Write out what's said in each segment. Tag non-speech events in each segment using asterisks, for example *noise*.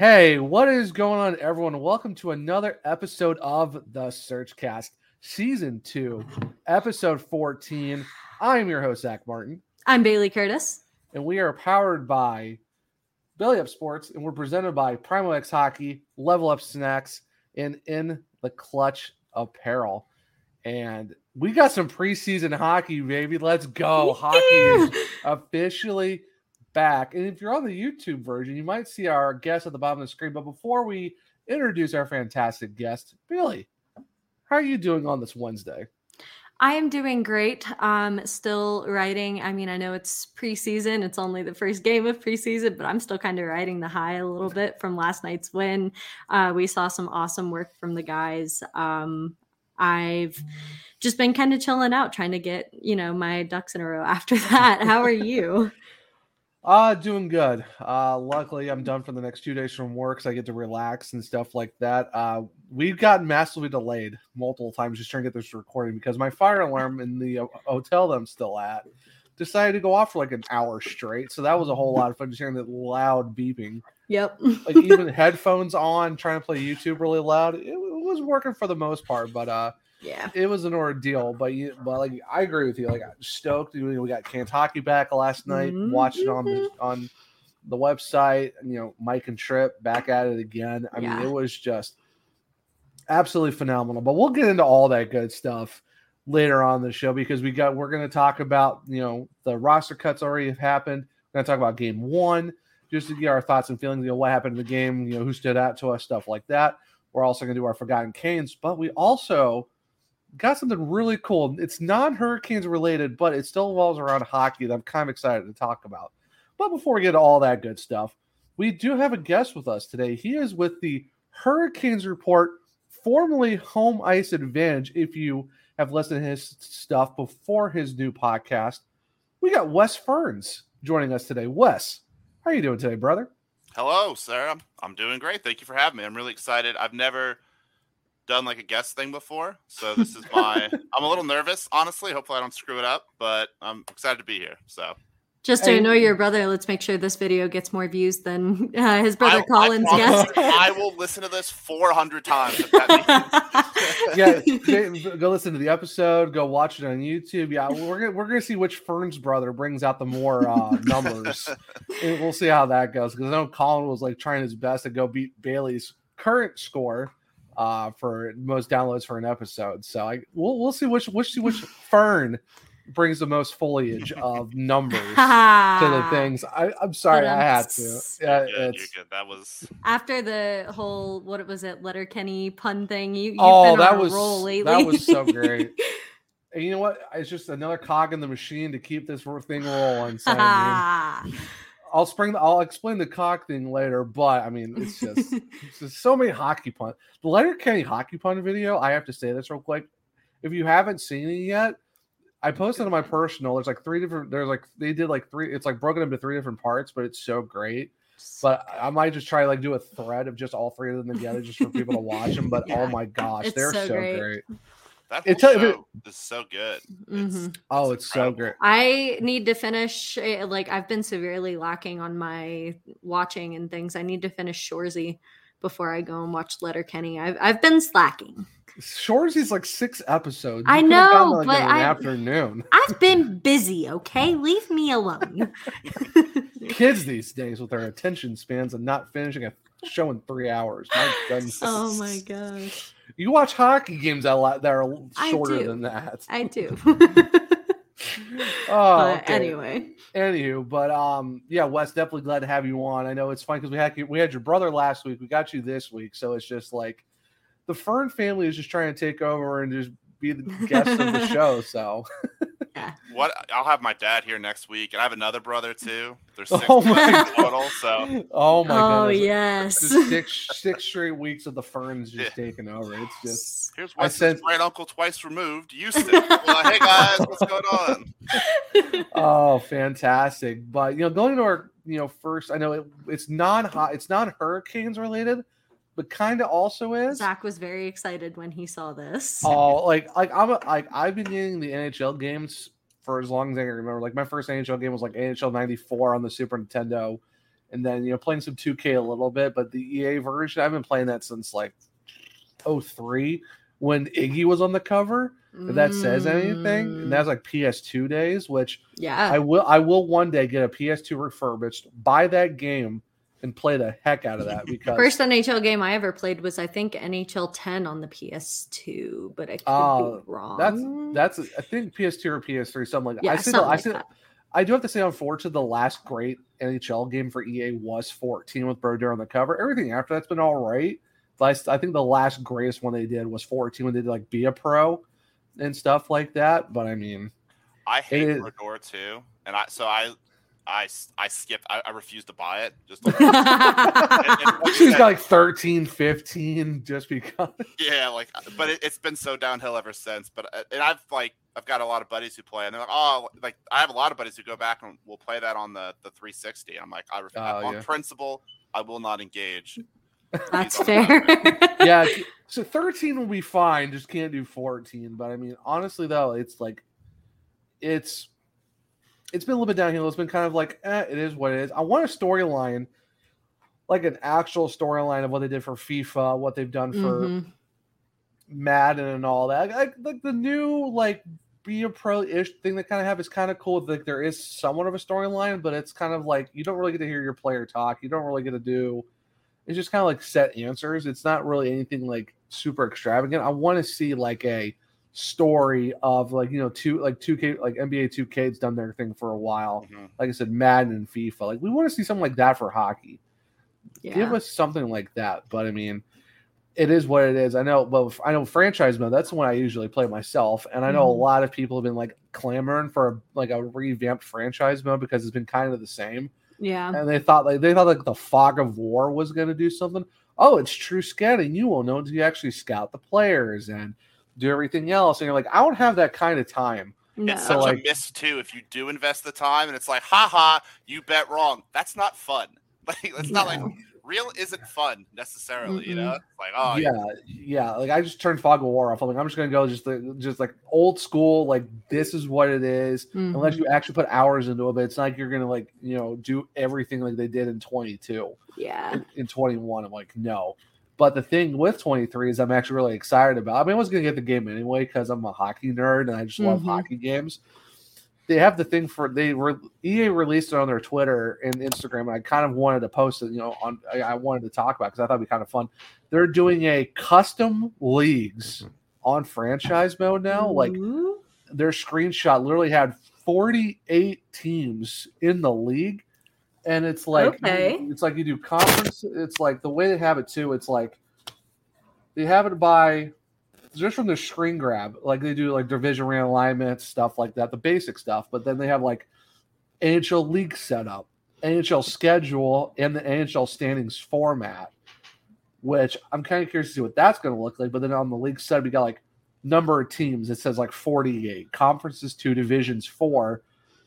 Hey, what is going on, everyone? Welcome to another episode of the SurgeCast, Season 2, Episode 14. I'm your host, Zach Martin, I'm Bailey Curtis. and we are powered by Belly Up Sports, and we're presented by Primo X Hockey, Level Up Snacks, and In the Clutch Apparel. And we got some preseason hockey, baby. Let's go. Hockey is officially back. And if you're on the YouTube version, you might see our guest at the bottom of the screen. But before we introduce our fantastic guest, Bailey, how are you doing on this Wednesday? I am doing great. Um, still writing. I mean, I know it's preseason. It's only the first game of preseason, but I'm still kind of riding the high a little bit from last night's win. Uh, we saw some awesome work from the guys. Um, I've just been kind of chilling out, trying to get you know my ducks in a row. *laughs* After that, how are you? Uh, doing good. Uh, luckily, I'm done for the next two days from work, so I get to relax and stuff like that. Uh, we've gotten massively delayed multiple times just trying to get this recording because my fire alarm in the hotel that I'm still at decided to go off for like an hour straight. So that was a whole lot of fun just hearing that loud beeping. Yep. Like even *laughs* headphones on, trying to play YouTube really loud. It, it was working for the most part, but uh, yeah. it was an ordeal. But you, but like I agree with you. Like stoked. We we got Kentucky back last night. Mm-hmm, watched it on the mm-hmm. on the website. You know, Mike and Tripp back at it again. I Yeah. mean, it was just absolutely phenomenal. But we'll get into all that good stuff later on the show because we got we're going to talk about you know the roster cuts already have happened. We're going to talk about game one just to get our thoughts and feelings. You know what happened in the game. You know who stood out to us, stuff like that. We're also going to do our forgotten canes, but we also got something really cool. It's non Hurricanes related, but it still revolves around hockey that I'm kind of excited to talk about. But before we get to all that good stuff, we do have a guest with us today. He is with the Hurricanes Report, formerly Home Ice Advantage. If you have listened to his stuff before his new podcast, we got Wes Fearns joining us today. Wes, how are you doing today, brother? Hello, sir. I'm, I'm doing great. Thank you for having me. I'm really excited. I've never done like a guest thing before, so this is my. *laughs* I'm a little nervous, honestly. Hopefully, I don't screw it up, but I'm excited to be here. So Just to Hey. annoy your brother, let's make sure this video gets more views than uh, his brother I, Colin's I, guest. *laughs* I will listen to this 400 times. If that means. *laughs* yeah, go- go listen to the episode. Go watch it on YouTube. Yeah, we're gonna we're gonna see which Fearns brother brings out the more uh, numbers. we'll see how that goes because I know Colin was like trying his best to go beat Bailey's current score uh, for most downloads for an episode. So I we'll we'll see which which which Fern brings the most foliage of *laughs* numbers *laughs* to the things. I, I'm sorry, I had to. Yeah, You're good, you're good. That was After the whole what was it, Letterkenny pun thing, you you've oh, been that on a was roll lately. that was so great. *laughs* And you know what? It's just another cog in the machine to keep this thing rolling. So, I mean, I'll spring. The, I'll explain the cock thing later, but I mean, it's just, *laughs* it's just so many hockey pun. The Letterkenny hockey pun video. I have to say this real quick. If you haven't seen it yet, I posted on my personal. There's like three different. There's like they did like three. It's like broken into three different parts, but it's so great. But I might just try like do a thread of just all three of them together, just for people to watch them. But *laughs* Yeah. oh my gosh, It's they're so so, great. great. That It whole tell- show is so good. It's, Mhm. Oh, it's so incredible. great. I need to finish. eh, Like I've been severely lacking on my watching and things. I need to finish Shoresy before I go and watch Letterkenny. I've I've been slacking. Shoresy's like six episodes. I You could've know, that, like, but an I- afternoon. *laughs* I've been busy. Okay, leave me alone. *laughs* kids these days with their attention spans and not finishing a show in three hours. My goodness. *laughs* oh my gosh. You watch hockey games that, lot, that are shorter than that. I do. *laughs* Oh, but okay. anyway. Anywho, but um, yeah, Wes, definitely glad to have you on. I know it's fun because we had we had your brother last week. We got you this week, so it's just like the Fern family is just trying to take over and just be the guest of the *laughs* show. So What? I'll have my dad here next week, and I have another brother too. There's oh six Oh of my total. So oh my oh goodness, yes. just six six straight weeks of the Fearns just taking over. It's just here's I said sent- great uncle twice removed, Houston. *laughs* well, hey guys, what's going on? *laughs* oh fantastic. But you know, going to our you know first, I know it, it's non hot, it's not hurricanes related, but kind of also is. Zach was very excited when he saw this. Oh, like like I'm a, like I've been getting the NHL games for as long as I can remember. Like my first NHL game was like NHL '94 on the Super Nintendo, and then you know playing some 2K a little bit. But the EA version, I've been playing that since like 03 when Iggy was on the cover. If that says anything, and mm. that's like PS2 days, which yeah. I will I will one day get a PS2 refurbished, buy that game, and play the heck out of that because First NHL game I ever played was I think NHL 10 on the PS2, but I could Uh, be wrong. That's that's I think PS2 or PS3 something like yeah, I see the, something I see that. I do have to say, unfortunately, the last great NHL game for EA was 14 with Brodeur on the cover. Everything after that's been all right. But I, s- I think the last greatest one they did was 14 when they did like Be a Pro and stuff like that. But I mean, I hate is- Brodeur too, and I so I I s- I skipped. I, I refused to buy it. Just *laughs* like, *laughs* she's got like 13, 15 just because. *laughs* yeah, like, but it, it's been so downhill ever since. But uh, and I've like I've got a lot of buddies who play, and they're like, oh, like I have a lot of buddies who go back and will play that on the the 360. I'm like, I ref- Oh, on yeah. principle, I will not engage. That's fair. yeah, so 13 will be fine, just can't do 14. But I mean, honestly, though, it's like, it's it's been a little bit downhill. It's been kind of like, eh, it is what it is. I want a storyline, like an actual storyline of what they did for FIFA, what they've done for Mhm. Madden and all that. Like, like the new like be a pro ish thing that kind of have is kind of cool. Like there is somewhat of a storyline, but it's kind of like you don't really get to hear your player talk. You don't really get to do. It's just kind of like set answers. It's not really anything like super extravagant. I want to see like a story of like you know two like two K like NBA two K's done their thing for a while. Mhm. Like I said, Madden and FIFA. Like we want to see something like that for hockey give Yeah. us something like that. But I mean, it is what it is. I know. Well, I know franchise mode. That's the one I usually play myself, and I know Mhm. a lot of people have been like clamoring for a, like a revamped franchise mode because it's been kind of the same. Yeah. And they thought like they thought like the fog of war was going to do something. Oh, it's true scouting. You won't know until you actually scout the players and do everything else. And you're like, I don't have that kind of time. No. It's So, such like- a miss too if you do invest the time, and it's like, haha, you bet wrong. That's not fun. *laughs* Like it's not like real isn't fun necessarily. You Mm-mm. know, like oh yeah, yeah. Like I just turned fog of war off. I'm like, I'm just gonna go just the, just like old school. Like this is what it is. Mhm. unless you actually put hours into it. But it's not like you're gonna like you know do everything like they did in 22, yeah. in, in 21. I'm like no. But the thing with 23 is I'm actually really excited about. I mean, I was gonna get the game anyway because I'm a hockey nerd and I just love Mhm. hockey games. They have the thing for they were EA released it on their Twitter and Instagram, and I kind of wanted to post it. You know, on I, I wanted to talk about because I thought it'd be kind of fun. They're doing a custom leagues on franchise mode now, like their screenshot literally had 48 teams in the league and it's like Okay. it's like you do conference it's like the way they have it too it's like they have it by just from the screen grab like they do like division realignment stuff like that the basic stuff but then they have like nhl league setup nhl schedule and the nhl standings format which i'm kind of curious to see what that's going to look like but then on the league setup we got like number of teams. It says like 48 conferences, two divisions, four.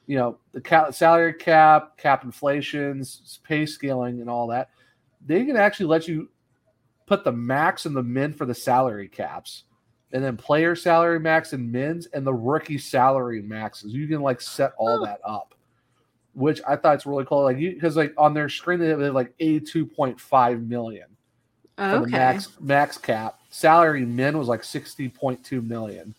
You know, the ca- salary cap, cap inflations, pay scaling, and all that. They can actually let you put the max and the min for the salary caps, and then player salary max and mins, and the rookie salary maxes. You can like set all that up, which I thought it's really cool. Like you, because like on their screen they have, they have like 82.5 million for the max max cap. Salary min was like 60.2 million.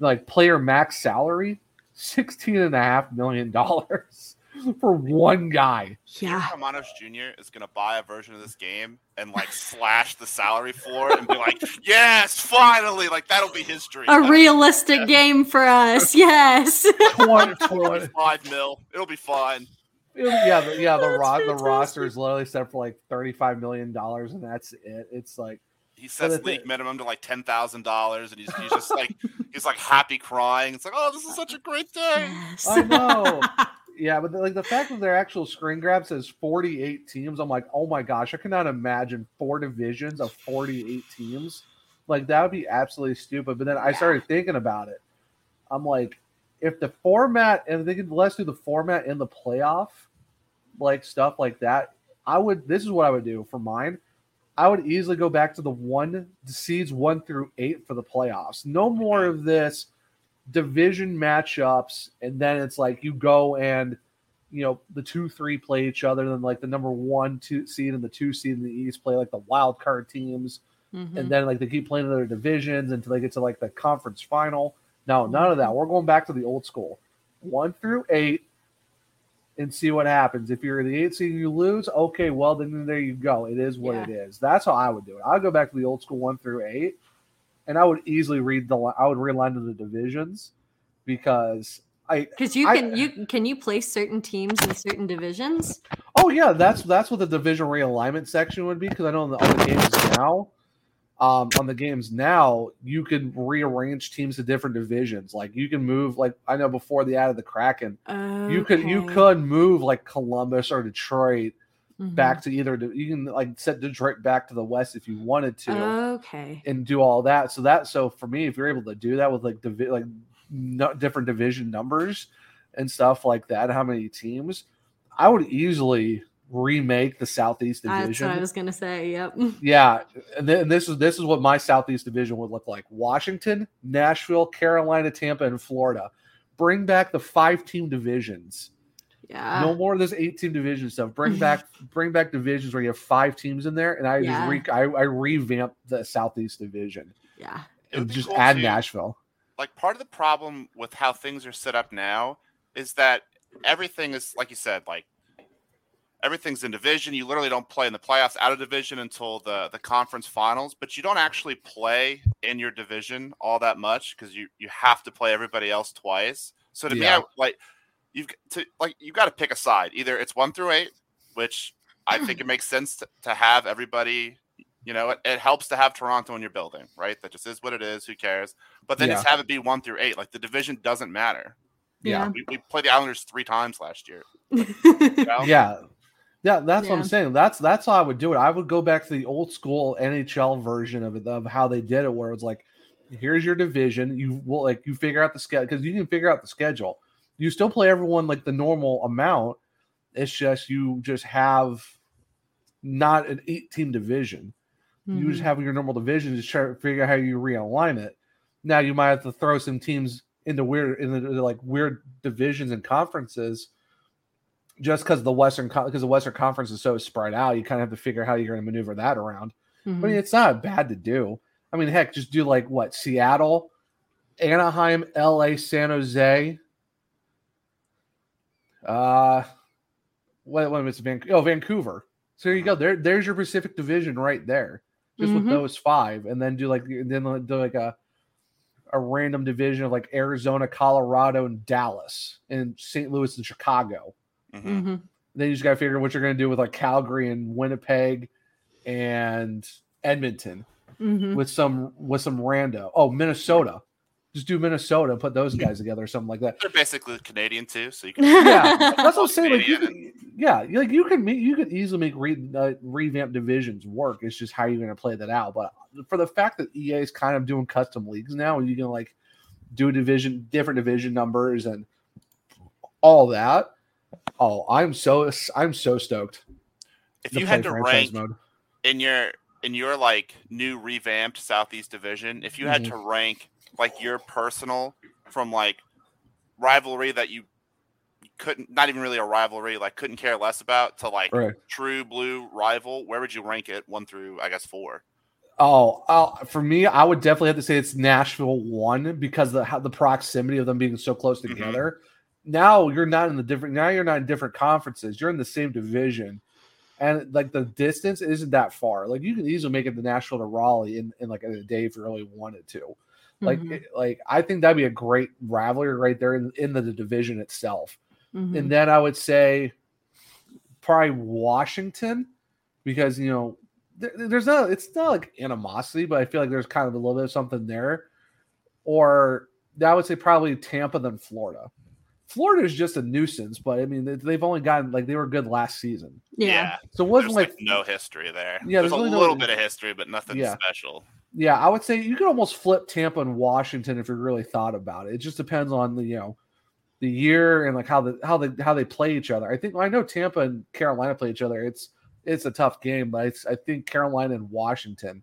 Like player max salary, 16 and a half million dollars. *laughs* for one guy. Yeah. Karmanos Jr. is gonna buy a version of this game and like slash the salary floor and be like, *laughs* "Yes, finally!" Like that'll be his dream. A That'll- realistic Yeah. game for us. *laughs* Yes. 20, It'll 20 be five mil. It'll be fine. yeah, the, yeah. The That's ro- the roster is literally set for like thirty five million dollars, and that's it. It's like He sets league thi- minimum to like ten thousand dollars, and he's, he's just like *laughs* he's like happy crying. It's like, oh, this is such a great day. yes. I know. *laughs* Yeah, but the, like the fact that their actual screen grab says 48 teams, I'm like, oh my gosh, I cannot imagine four divisions of 48 teams. Like that would be absolutely stupid. But then I Yeah. started thinking about it. I'm like, if the format and they could let's do the format in the playoff, like stuff like that, I would. This is what I would do for mine. I would easily go back to the one seeds one through eight for the playoffs. No more of this division matchups, and then it's like you go and you know the two three play each other, and then like the number one two seed and the two seed in the East play like the wild card teams, Mhm. and then like they keep playing other divisions until they get to like the conference final. No, none of that. We're going back to the old school, one through eight, and see what happens. If you're in the eight seed and you lose, okay, well then there you go. It is what Yeah. it is. That's how I would do it. I'd go back to the old school one through eight, and I would easily read the. I would realign to the divisions because I. Because you I- can you can you place certain teams in certain divisions? Oh yeah, that's that's what the division realignment section would be because I know on the, on the games now, um, on the games now you can rearrange teams to different divisions. Like you can move like I know before the added the Kraken, you could you could move like Columbus or Detroit Mhm. back to either you can like set Detroit back to the west if you wanted to Okay. and do all that. So that so for me, if you're able to do that with like divi- like no, different division numbers and stuff like that, how many teams, I would easily remake the Southeast Division. That's what I was gonna say. Yep. Yeah, and, th- and this is this is what my Southeast division would look like: Washington, Nashville, Carolina, Tampa, and Florida. Bring back the five team divisions. Yeah. no more of this eight team division stuff. Bring *laughs* back bring back divisions where you have five teams in there, and I Yeah. just re- I, I revamp the Southeast division Yeah. And just cool add too. Nashville. like part of the problem with how things are set up now is that everything is like you said like everything's in division you literally don't play in the playoffs out of division until the the conference finals but you don't actually play in your division all that much because you you have to play everybody else twice so to me I, like you've to like you got to pick a side either it's one through eight which i think it *clears throat* makes sense to, to have everybody you know it, it helps to have toronto in your building right that just is what it is who cares but then just have it be one through eight. Like the division doesn't matter. Yeah. We, we played the Islanders three times last year. *laughs* you know? Yeah. Yeah, that's what I'm saying. That's that's how I would do it. I would go back to the old school NHL version of it of how they did it, where it's like, here's your division. You will like you figure out the schedule because you can figure out the schedule. You still play everyone like the normal amount. It's just you just have not an eight team division. You just Mhm. have your normal division. Just try to figure out how you realign it. Now you might have to throw some teams into weird in the like weird divisions and conferences just because the western because the western conference is so spread out you kind of have to figure out how you're going to maneuver that around. I Mhm. mean it's not bad to do. I mean heck just do like what seattle anaheim la san jose. Uh what what it's Van, oh vancouver. So there you go. There there's your pacific division right there just Mhm. with those five and then do like then do like a a random division of like arizona colorado and dallas and st louis and chicago Mhm. Mhm. then you just got to figure out what you're going to do with like Calgary and Winnipeg and Edmonton Mhm. with some with some rando. Oh, Minnesota. Just do Minnesota and put those guys together or something like that. They're basically Canadian too, so you can. *laughs* Yeah, *laughs* that's what I'm saying. Like, you Canadian could, yeah, like you can make you could easily make re, uh, revamp divisions work. It's just how you're going to play that out. But for the fact that EA is kind of doing custom leagues now, and you can like do division different division numbers and all that. Oh, I'm so I'm so stoked. If you had to rank mode. in your in your like new revamped Southeast Division, if you had Mhm. to rank like your personal from like rivalry that you couldn't not even really a rivalry like couldn't care less about to like Right. true blue rival, where would you rank it? One through I guess four. Oh, uh, for me, I would definitely have to say it's Nashville one because the how, the proximity of them being so close Mhm. together. Now you're not in the different now you're not in different conferences. You're in the same division. And like the distance isn't that far. Like you can easily make it to Nashville to Raleigh in, in like a day if you really wanted to. Like Mhm. it- like I think that'd be a great rivalry right there in, in the, division itself. Mhm. And then I would say probably Washington because you know there, there's not it's not like animosity, but I feel like there's kind of a little bit of something there. Or I would say probably Tampa than Florida. Florida is just a nuisance, but I mean they- they've only gotten like they were good last season, yeah. so it wasn't like, like no history there. Yeah, there's, there's a really no- little bit of history, but nothing Yeah. special. Yeah, I would say you could almost flip Tampa and Washington if you really thought about it. It just depends on the you know the year and like how the how they how they play each other. I think I know Tampa and Carolina play each other. It's it's a tough game, but it's, I think Carolina and Washington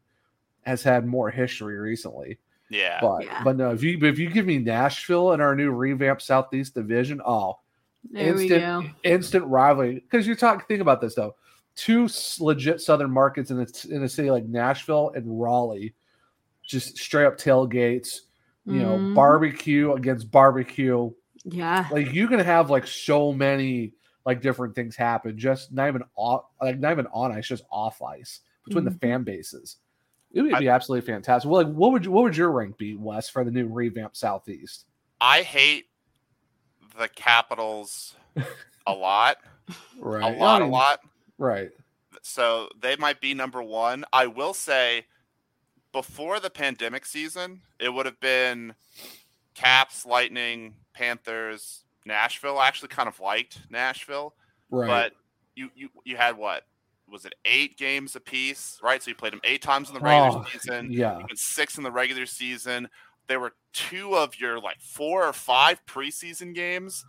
has had more history recently. Yeah. But Yeah. but no, if you if you give me Nashville and our new revamped Southeast Division, oh, There we instant go. instant rivalry. Because you're talking, think about this though, two legit Southern markets in a in a city like Nashville and Raleigh, just straight up tailgates. You know, Mhm. barbecue against barbecue. Yeah. Like you can have like so many like different things happen. Just not even off, like not even on ice, just off ice between the Mhm. fan bases. It would be absolutely fantastic. Well, like, what would you, what would your rank be, Wes, for the new revamped Southeast? I hate the Capitals *laughs* a lot. Right, A lot, I a mean, lot. Right. So they might be number one. I will say before the pandemic season, it would have been Caps, Lightning, Panthers, Nashville. I actually kind of liked Nashville. Right. But you, you you had what? Was it eight games apiece? Right? So you played them eight times in the regular Oh, season. yeah. Six in the regular season. There were two of your like four or five preseason games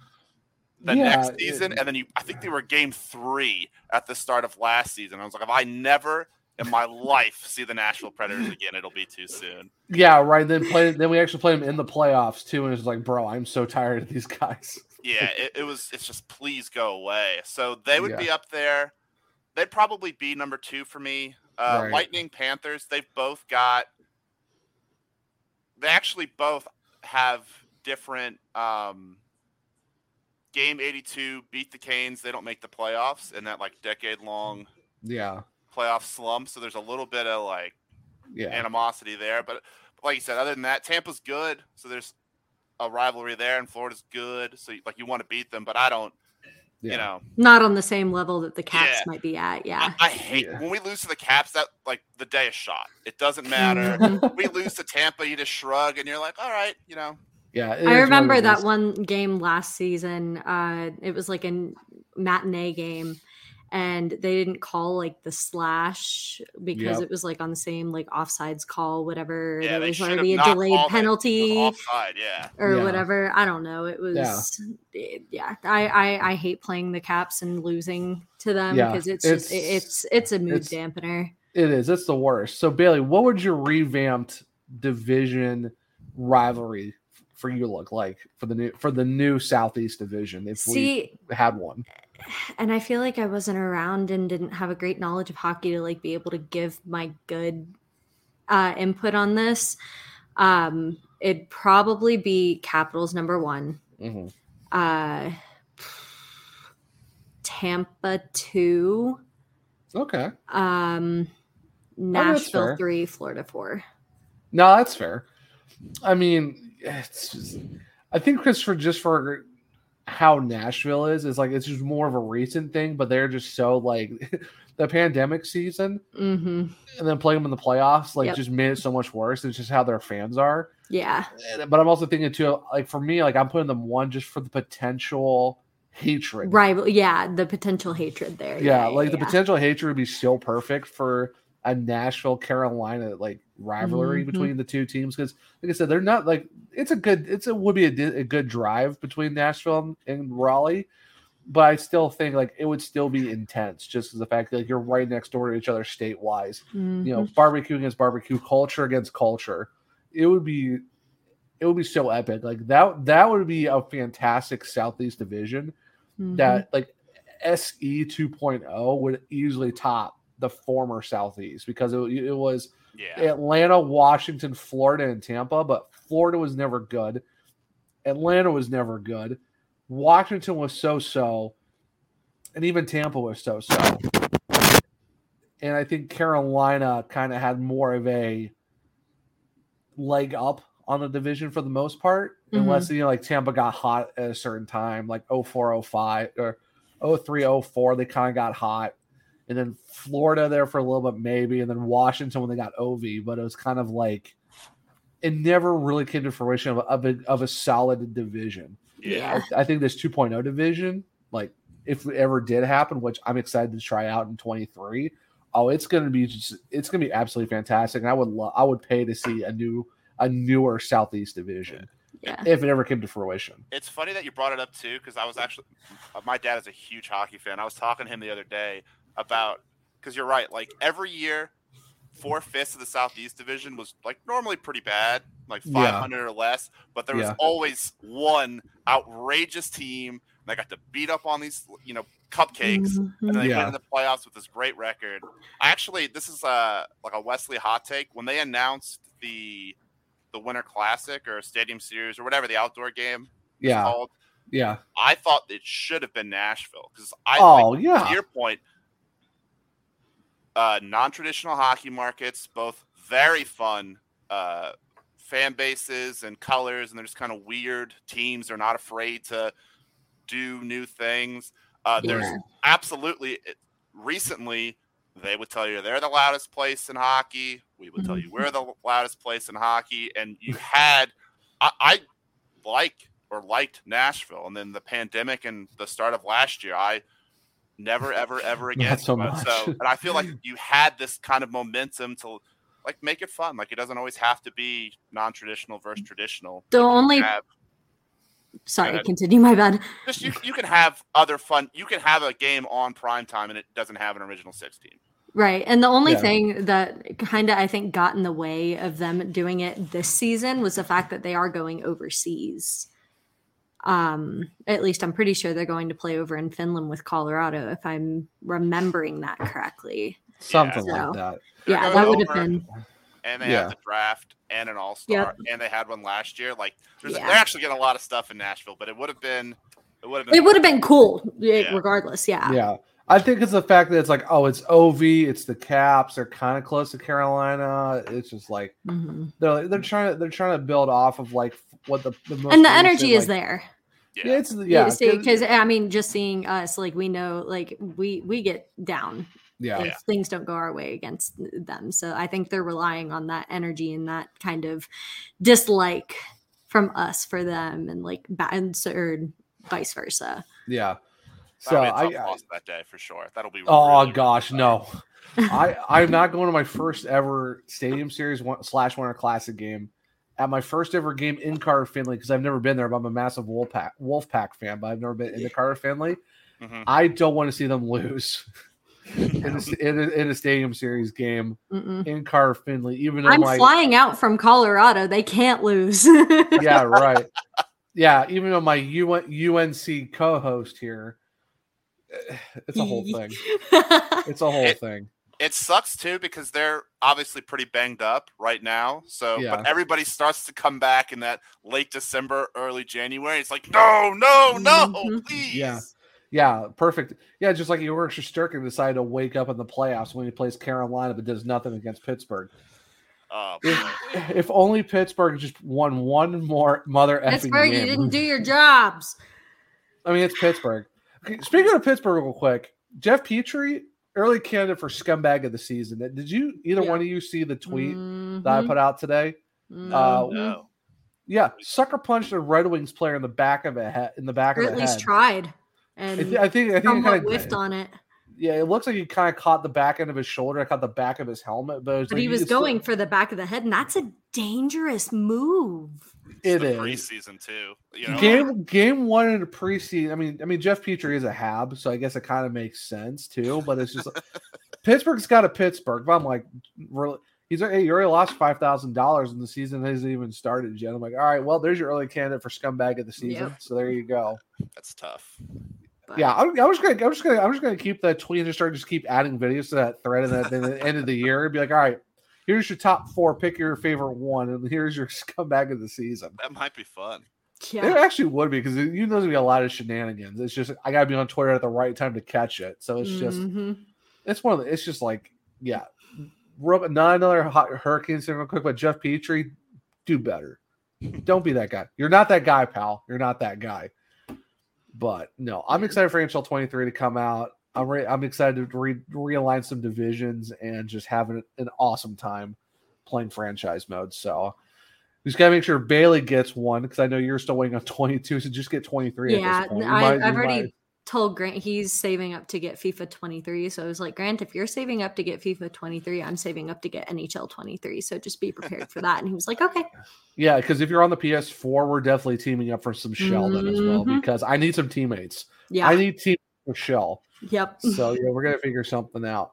the Yeah, next season, it- and then you I think they were game three at the start of last season. I was like, if I never in my life see the Nashville Predators *laughs* again, it'll be too soon. Yeah, right. Then play. Then we actually played them in the playoffs too, and it's like, bro, I'm so tired of these guys. Yeah, it, it was. It's just please go away. So they would Yeah. be up there. They'd probably be number two for me. Uh, Right. Lightning Panthers. They've both got. They actually both have different. Um, game 82 beat the Canes. They don't make the playoffs in that like decade long Yeah, playoff slump. So there's a little bit of like yeah, animosity there. But, but like you said, other than that, Tampa's good. So there's a rivalry there, and Florida's good. So like you want to beat them, but I don't. Yeah. You know, Not on the same level that the Caps Yeah. might be at. Yeah. I, I hate Yeah. when we lose to the Caps. That like the day is shot. It doesn't matter. Mhm. we lose to Tampa, you just shrug, and you're like, all right, you know. yeah. I remember it that is. one game last season. Uh, it was like a matinee game, and they didn't call like the slash because Yep. it was like on the same like offsides call, whatever. Yeah, there they was should already a delayed called it. It was penalty offside. Yeah. or Yeah. whatever. I don't know. It was it- yeah. I, I I hate playing the Caps and losing to them Yeah, because it's, just it's- it's it's a mood it's- dampener. It is. It's the worst. So Bailey, what would your revamped division rivalry for you look like for the new for the new Southeast Division if See, we had one? And I feel like I wasn't around and didn't have a great knowledge of hockey to like be able to give my good uh, input on this. Um, it'd probably be Capitals number one, Mhm. uh, Tampa two, Okay. um, fair. Nashville three, Florida four. No, that's fair. I mean, it's just, I think Christopher just for how Nashville is is like it's just more of a recent thing, but they're just so like *laughs* the pandemic season Mm-hmm. and then playing them in the playoffs like Yep. just made it so much worse. It's just how their fans are. Yeah, But I'm also thinking too, like for me, like I'm putting them one just for the potential hatred. rival. Yeah, the potential hatred there. Yeah, like the yeah. potential hatred would be so perfect for a Nashville Carolina like rivalry Mhm. between the two teams because, like I said, they're not like it's a good it's a would be a, a good drive between Nashville and, and Raleigh, but I still think like it would still be intense just as the fact that like, you're right next door to each other state wise. You know, Mhm. barbecue against barbecue, culture against culture. It would be it would be so epic. Like that that would be a fantastic Southeast division Mhm. that like SE 2.0 would easily top the former Southeast because it, it was Yeah. Atlanta, Washington, Florida, and Tampa, but Florida was never good. Atlanta was never good. Washington was so so, and even Tampa was so so. And I think Carolina kind of had more of a leg up on the division for the most part, mm-hmm. unless you know, like Tampa got hot at a certain time, like 04, 05 or 03, 04, they kind of got hot. And then Florida there for a little bit, maybe, and then Washington when they got Ovi, but it was kind of like it never really came to fruition of a, of a, of a solid division. Yeah. I, I think this 2.0 division, like if it ever did happen, which I'm excited to try out in 23, oh, it's going to be just it's going to be absolutely fantastic. And I would lo- I would pay to see a new a newer Southeast division Yeah. if it ever came to fruition. It's funny that you brought it up too, because I was actually, my dad is a huge hockey fan. I was talking to him the other day about, because you're right, like every year, four fifths of the Southeast Division was like normally pretty bad, like Yeah. 500 or less, but there was Yeah. always one outrageous team that got to beat up on these, you know, cupcakes, mm-hmm. and then they Yeah. went in the playoffs with this great record. I actually, this is a like a Wesley hot take. When they announced the the Winter Classic or Stadium Series or whatever the outdoor game Yeah. called, Yeah. I thought it should have been Nashville because I. Oh, like, yeah. To your point, uh, non-traditional hockey markets, both very fun uh, fan bases and colors, and they're just kind of weird teams. They're not afraid to do new things. Uh, there's absolutely recently they would tell you they're the loudest place in hockey. We would tell you we're the loudest place in hockey, and you had I, I like or liked Nashville, and then the pandemic and the start of last year, I never ever ever *laughs* again. Not so much. So, and I feel like you had this kind of momentum to like make it fun. Like it doesn't always have to be non-traditional versus traditional. The You only have- sorry, ahead. continue my bad. just you, you can have other fun. You can have a game on prime time and it doesn't have an original sixteen. Right. And the only Yeah. thing that kind of I think got in the way of them doing it this season was the fact that they are going overseas. Um, at least I'm pretty sure they're going to play over in Finland with Colorado, if I'm remembering that correctly. Something So- like that. They're Yeah, going that would have been and they Yeah. have the draft and an all star, and they had one last year. Like there's, Yeah. they're actually getting a lot of stuff in Nashville, but it would have been it would have been it would have been cool Yeah. regardless. Yeah. Yeah. I think it's the fact that it's like, oh, it's OV, it's the Caps, they're kind of close to Carolina. It's just like Mhm. they're like, they're trying to they're trying to build off of like what the, the most And the recent, energy is there. yeah. Yeah, it's yeah, because I mean, just seeing us, like we know, like we we get down yeah, if things don't go our way against them. So I think they're relying on that energy and that kind of dislike from us for them, and like bad or vice versa. yeah. So be a tough I, I that day for sure. That'll be. oh really, gosh, really no. I I'm not going to my first ever Stadium Series one, slash Winter Classic game. At my first ever game in Carter Finley because I've never been there, but I'm a massive Wolfpack Wolfpack fan, but I've never been into Carter Finley. Mhm. I don't want to see them lose *laughs* in, a, in, a, in a Stadium Series game Mm-mm. in Carter Finley. Even though I'm my flying out from Colorado. They can't lose. *laughs* yeah, right. Yeah, even though my UN, UNC co-host here, *sighs* it's a whole thing. It's a whole It- thing. It sucks too because they're obviously pretty banged up right now. So, Yeah. but everybody starts to come back in that late December, early January. It's like, no, no, no, Mhm. please. Yeah. Yeah, perfect. Yeah, just like Igor Shesterkin decided to wake up in the playoffs when he plays Carolina, but does nothing against Pittsburgh. Oh, If, if only Pittsburgh just won one more mother effing Pittsburgh, you didn't do your jobs. I mean, it's Pittsburgh. Okay, speaking of Pittsburgh, real quick, Jeff Petry, early candidate for scumbag of the season. Did you either Yeah. one of you see the tweet that I Mhm. put out today? Mhm. Uh, no. Yeah, sucker punched a Red Wings player in the back of a head. In the back or of at least head. tried. I, And I think. I think he somewhat kind whiffed of. on it. Yeah, it looks like he kind of caught the back end of his shoulder. I caught the back of his helmet, but, it was But like he was it's still- going for the back of the head, and that's a dangerous move. It the is. preseason too. You know, game game one in the preseason. I mean, I mean Jeff Petry is a Hab, so I guess it kind of makes sense too. But it's just *laughs* Pittsburgh's got a Pittsburgh. But I'm like, really, he's like, hey, you already lost five thousand dollars, and the season hasn't even started yet. I'm like, all right, well, there's your early candidate for scumbag of the season. Yep. So there you go. that's tough. But Yeah, I'm, I'm just gonna, I'm just gonna, I'm just gonna keep that tweet and just start just keep adding videos to that thread, and then at the end of the year, be like, all right, here's your top four, pick your favorite one, and here's your *laughs* comeback of the season. That might be fun. It actually would be because you know there's gonna be a lot of shenanigans. It's just I gotta be on Twitter at the right time to catch it. So it's just Mhm. it's one of the, it's just like yeah, rub not another hot hurricane thing real quick, but Jeff Petry, do better. Don't be that guy. You're not that guy, pal. You're not that guy. But no, I'm excited for NHL 23 to come out. I'm re- I'm excited to re- realign some divisions and just have an, an awesome time playing franchise mode. So we just gotta make sure Bailey gets one because I know you're still waiting on *laughs* 22, so just get 23. Yeah, at this point. I, might, I've already might- told Grant he's saving up to get FIFA 23. So I was like, Grant, if you're saving up to get FIFA 23, I'm saving up to get NHL 23. So just be prepared for that. And he was like, okay. Yeah, because if you're on the PS4, we're definitely teaming up for some Shell then as well Mhm. because I need some teammates. Yeah. I need team for Shell. Yep. So yeah, we're gonna figure something out.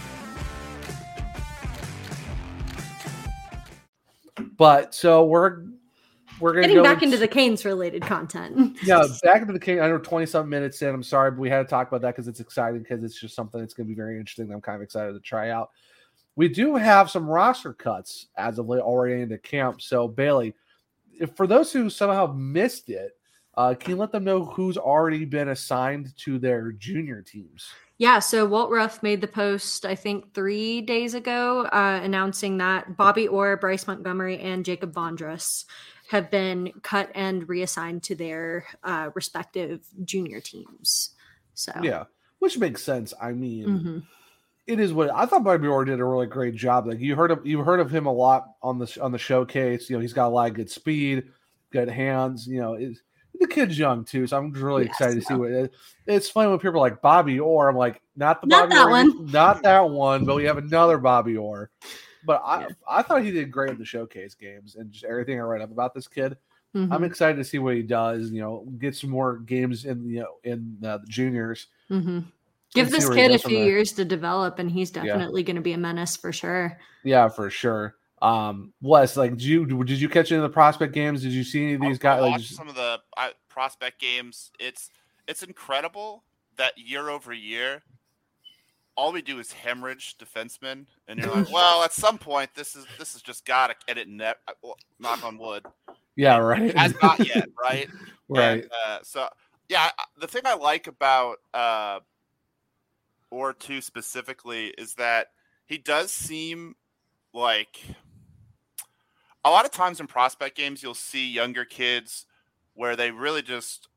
But so we're we're gonna Getting go back into the Canes related content. *laughs* yeah back into the king. I know 20 something minutes in. I'm sorry, but we had to talk about that because it's exciting because it's just something that's gonna be very interesting. that I'm kind of excited to try out. We do have some roster cuts as of late already into camp. So Bailey, if for those who somehow missed it, uh, can you let them know who's already been assigned to their junior teams? Yeah, so Walt Ruff made the post, I think, three days ago, uh, announcing that Bobby Orr, Bryce Montgomery, and Jacob Bondrus have been cut and reassigned to their uh, respective junior teams. So Yeah, which makes sense. I mean, Mhm. it is what I thought. Bobby Orr did a really great job. Like you heard of you heard of him a lot on the on the showcase. You know, he's got a lot of good speed, good hands. You know, is the kid's young too, so I'm really Yes, excited to see what it, it's funny when people are like Bobby Orr. I'm like, not the Not Bobby that Orr, one. *laughs* not that one, but we have another Bobby Orr. But I I thought he did great in the showcase games and just everything I read up about this kid. I'm Mhm. excited to see what he does. You know, get some more games in you know in uh, the juniors. Mhm. Give this kid a few years to develop, and he's Yeah. definitely going to be a menace for sure. Yeah, for sure. Um, Wes, like, did you did you catch any of the prospect games? Did you see any of these guys? Like, watched some of the I, prospect games. It's it's incredible that year over year, all we do is hemorrhage defensemen, and you're like, well, at some point, this is this has just got to and it. Ne- knock on wood. yeah, right, It has not yet, right? *laughs* right. And, uh, so yeah, the thing I like about uh, or two specifically is that he does seem like a lot of times in prospect games you'll see younger kids where they really just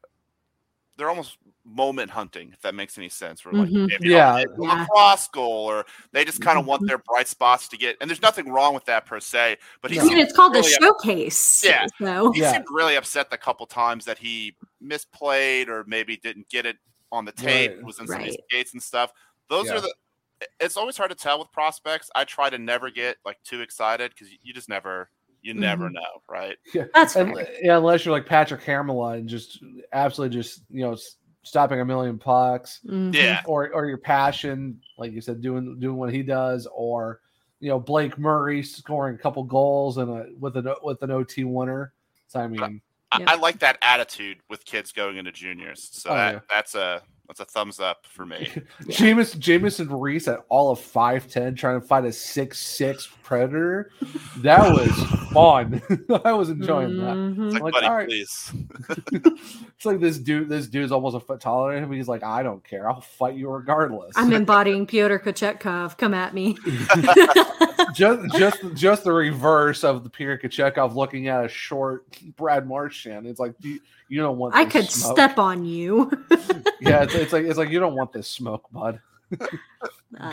they're almost moment hunting if that makes any sense where like Mhm. if, Yeah. they Yeah. a cross goal or they just kind of want Mhm. their bright spots to get and there's nothing wrong with that per se but he No. I mean, seemed it's called really the showcase. Yeah. So he Yeah. seemed really upset the couple times that he misplayed or maybe didn't get it on the tape. Right. Was in some of these Right. skates and stuff. Those Yeah. are the. It's always hard to tell with prospects. I try to never get like too excited because you just never, you never Mhm. know, right? Yeah, that's and, yeah, unless you're like Patrik Hamrla and just absolutely just you know stopping a million pucks, Mhm. Yeah, or or your passion, like you said, doing doing what he does, or you know Blake Murray scoring a couple goals and a with an with an OT winner. So I mean, I, Yep. I like that attitude with kids going into juniors. So Oh, that, yeah. that's a that's a thumbs up for me. *laughs* Jameis Jamieson Rees at all of five ten trying to fight a six six predator. That was fun. *laughs* I was enjoying Mhm. that. It's like, Like, buddy, all right. please. *laughs* It's like this dude. This dude's almost a foot taller than him. He's like, I don't care. I'll fight you regardless. I'm *laughs* embodying Pyotr Kochetkov. Come at me. just just just the reverse of the Pyotr Kochetkov looking at a short Brad Marchand. It's like you, you don't want. I could smoke. step on you. Yeah, it's, it's like it's like you don't want this smoke, bud. Go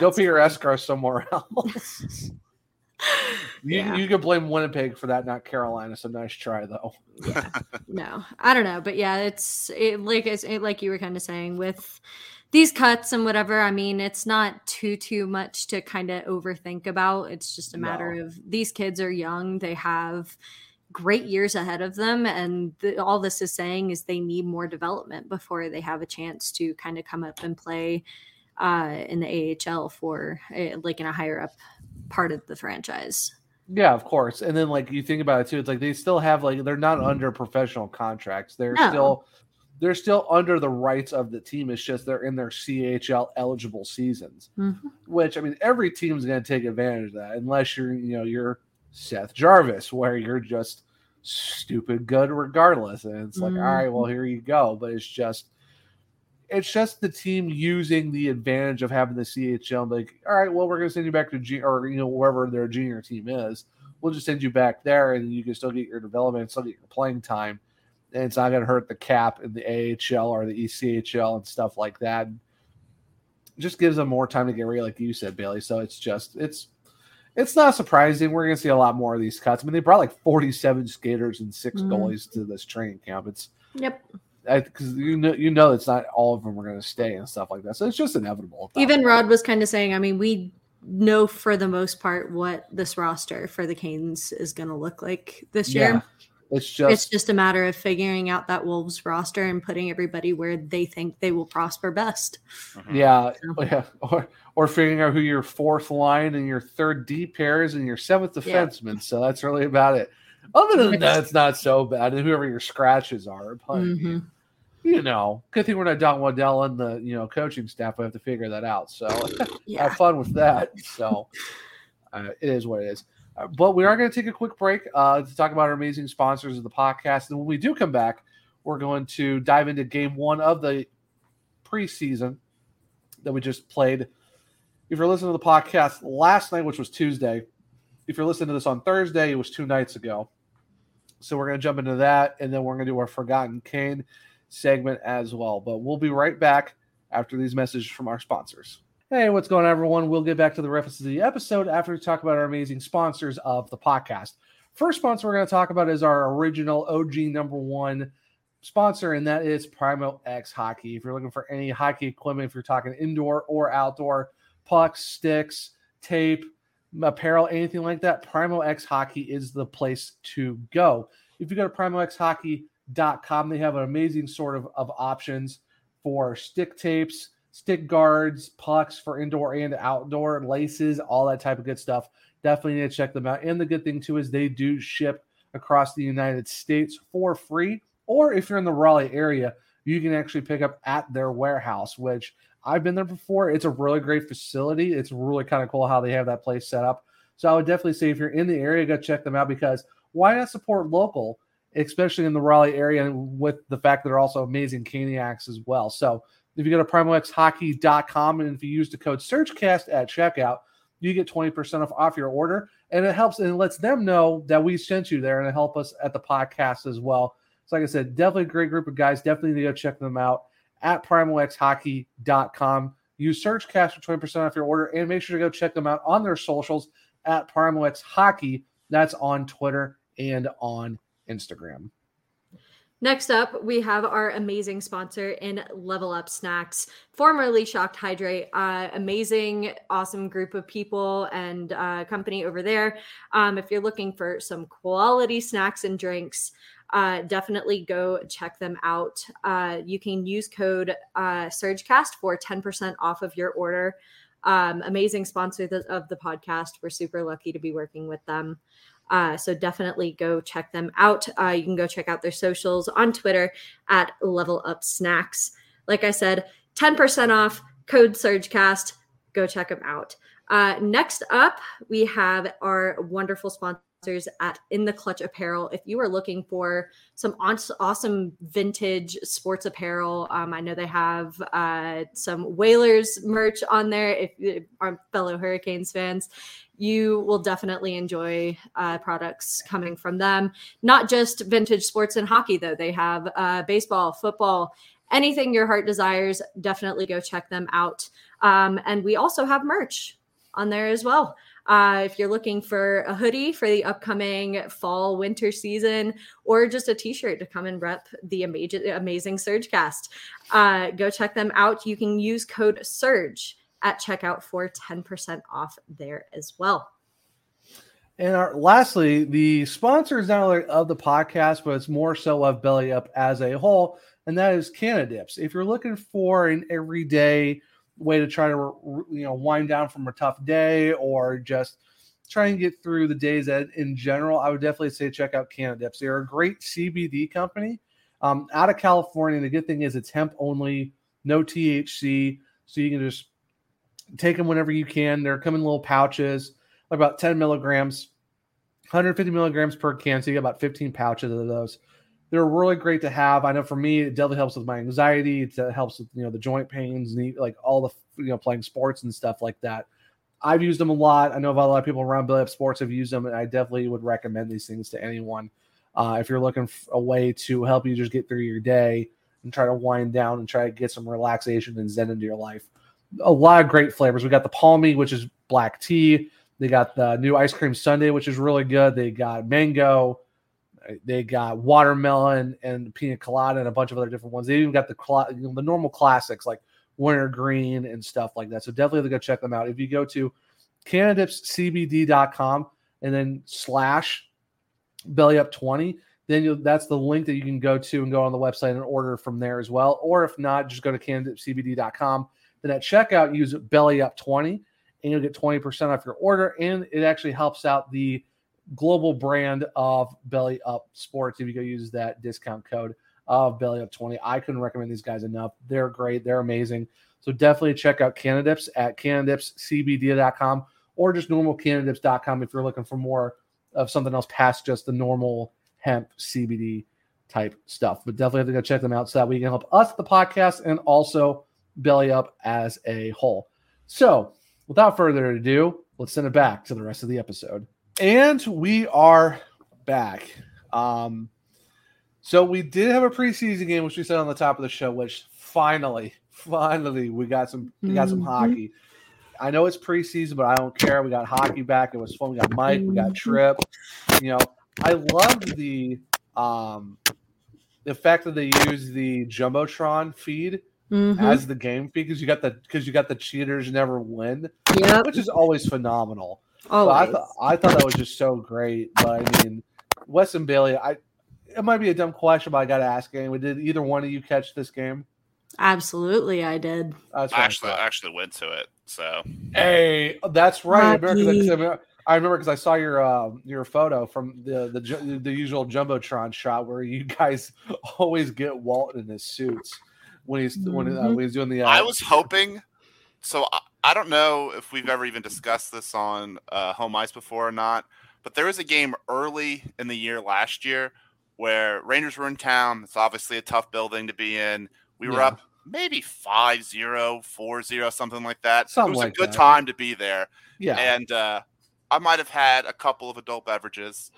That's your Escar somewhere else. *laughs* You, Yeah. you could blame Winnipeg for that, not Carolina. So nice try, though. *laughs* no, I don't know, but yeah, it's it, like it's it, like you were kind of saying with these cuts and whatever. I mean, it's not too too much to kind of overthink about. It's just a matter No. of these kids are young; they have great years ahead of them, and the, all this is saying is they need more development before they have a chance to kind of come up and play uh, in the AHL for uh, like in a higher up part of the franchise. Yeah, of course. And then like you think about it too, it's like they still have like they're not under professional contracts. They're No. still they're still under the rights of the team. It's just they're in their CHL eligible seasons. Mhm. Which I mean every team's gonna take advantage of that unless you're you know you're Seth Jarvis, where you're just stupid good regardless. And it's like, all right, well here you go. But it's just it's just the team using the advantage of having the CHL. Like, all right, well, we're going to send you back to G or you know wherever their junior team is. We'll just send you back there, and you can still get your development, still get your playing time, and it's not going to hurt the cap in the AHL or the ECHL and stuff like that. It just gives them more time to get ready, like you said, Bailey. So it's just it's it's not surprising. We're going to see a lot more of these cuts. I mean, they brought like forty-seven skaters and 6 Mhm. goalies to this training camp. It's Yep. Because you know you know it's not all of them are going to stay and stuff like that. So it's just inevitable. Even point. Rod was kind of saying, I mean, we know for the most part what this roster for the Canes is going to look like this Yeah, year. it's just it's just a matter of figuring out that Wolves roster and putting everybody where they think they will prosper best. Mm-hmm. yeah, *laughs* yeah, or or figuring out who your fourth line and your third D pairs and your seventh Yeah. defenseman. So that's really about it. Other than *laughs* that, it's not so bad. And whoever your scratches are, but Mhm. you know, good thing we're not Don Waddell and the you know coaching staff. We have to figure that out. So *laughs* Yeah. have fun with that. So *laughs* uh, it is what it is. Uh, but we are going to take a quick break uh, to talk about our amazing sponsors of the podcast. And when we do come back, we're going to dive into game one of the preseason that we just played. If you're listening to the podcast last night, which was Tuesday, if you're listening to this on Thursday, it was two nights ago. So we're going to jump into that, and then we're going to do our Forgotten Canes segment as well. But we'll be right back after these messages from our sponsors. Hey, what's going on, everyone? We'll get back to the references of the episode after we talk about our amazing sponsors of the podcast. First sponsor we're going to talk about is our original OG number one sponsor, and that is Primo X Hockey. If you're looking for any hockey equipment, if you're talking indoor or outdoor, pucks, sticks, tape, apparel, anything like that, Primo X Hockey is the place to go. If you go to primoxhockey.com, they have an amazing sort of, of options for stick tapes, stick guards, pucks for indoor and outdoor, laces, all that type of good stuff. Definitely need to check them out. And the good thing too is they do ship across the United States for free. Or if you're in the Raleigh area, you can actually pick up at their warehouse, which I've been there before. It's a really great facility. It's really kind of cool how they have that place set up. So I would definitely say if you're in the area, go check them out because why not support local, especially in the Raleigh area, with the fact that they're also amazing caniacs as well. So if you go to primoxhockey.com and if you use the code SurgeCast at checkout, you get 20% off, off your order. And it helps and it lets them know that we sent you there and it us at the podcast as well. So like I said, definitely a great group of guys. Definitely need to go check them out at primoxhockey.com. Use SurgeCast for 20% off your order and make sure to go check them out on their socials at Primox Hockey. That's on Twitter and on Instagram. Next up, we have our amazing sponsor in Level Up Snacks, formerly Shocked Hydrate. Uh, amazing, awesome group of people and uh, company over there. Um, if you're looking for some quality snacks and drinks, uh, definitely go check them out. Uh, you can use code uh, SurgeCast for 10% off of your order. Um, amazing sponsor th- of the podcast. We're super lucky to be working with them. Uh, so definitely go check them out. Uh, you can go check out their socials on Twitter at Level Up Snacks. Like I said, 10% off, code SurgeCast. Go check them out. Uh, next up, we have our wonderful sponsor at In the Clutch Apparel. If you are looking for some awesome vintage sports apparel, um, I know they have uh, some Whalers merch on there. If, if our fellow Hurricanes fans, you will definitely enjoy uh, products coming from them. Not just vintage sports and hockey, though. They have uh, baseball, football, anything your heart desires. Definitely go check them out. Um, and we also have merch on there as well. Uh, if you're looking for a hoodie for the upcoming fall winter season, or just a t-shirt to come and rep the amazing amazing Surgecast, uh, go check them out. You can use code Surge at checkout for 10% off there as well. And our, lastly, the sponsor is not only of the podcast, but it's more so of Belly Up as a whole, and that is Cannadips. If you're looking for an everyday way to try to you know wind down from a tough day or just try and get through the days that in general, I would definitely say check out Cannadips. They're a great CBD company um, out of California. The good thing is it's hemp only, no THC, so you can just take them whenever you can. They're coming in little pouches, about 10 milligrams, 150 milligrams per can. So you get about 15 pouches of those. They're really great to have. I know for me, it definitely helps with my anxiety. It helps with you know the joint pains, and like all the you know playing sports and stuff like that. I've used them a lot. I know a lot of people around Belly Up Sports have used them, and I definitely would recommend these things to anyone. Uh, if you're looking for a way to help you just get through your day and try to wind down and try to get some relaxation and zen into your life. A lot of great flavors. We got the palmy, which is black tea. They got the new ice cream sundae, which is really good. They got mango. They got watermelon and pina colada and a bunch of other different ones. They even got the you know, the normal classics like wintergreen and stuff like that. So definitely go check them out. If you go to cannadipscbd.com and then slash belly up 20, then you that's the link that you can go to and go on the website and order from there as well. Or if not, just go to cannadipscbd.com. Then at checkout, use belly up 20 and you'll get 20% off your order. And it actually helps out the global brand of Belly Up Sports. If you go use that discount code of Belly Up 20, I couldn't recommend these guys enough. They're great, they're amazing. So definitely check out Cannadips at cannadipscbd.com or just normalcannadips.com if you're looking for more of something else past just the normal hemp CBD type stuff. But definitely have to go check them out so that we can help us, the podcast, and also Belly Up as a whole. So without further ado, let's send it back to the rest of the episode. And we are back. Um, so we did have a preseason game, which we said on the top of the show, which finally, finally, we got some we got some mm-hmm. hockey. I know it's preseason, but I don't care. We got hockey back. It was fun. We got Mike. We got mm-hmm. Tripp. You know, I loved the um the fact that they use the jumbotron feed mm-hmm. as the game feed because you got the because you got the cheaters never win. Yeah, which is always phenomenal. Oh, I thought I thought that was just so great. But I mean, Wes and Bailey, I it might be a dumb question, but I got to ask anyway. Did either one of you catch this game? Absolutely, I did. I actually, I actually went to it. So hey, that's right. I remember because I saw your uh, your photo from the, the the usual jumbotron shot where you *laughs* guys always get Walt in his suits when he's mm-hmm. when, uh, mm-hmm. when he's doing the. Uh, I was hoping. So I don't know if we've ever even discussed this on uh, home ice before or not, but there was a game early in the year last year where Rangers were in town. It's obviously a tough building to be in. We were yeah. up maybe 5 0, 4 0, something like that. Something it was like a good that. time to be there. Yeah. And uh, I might have had a couple of adult beverages.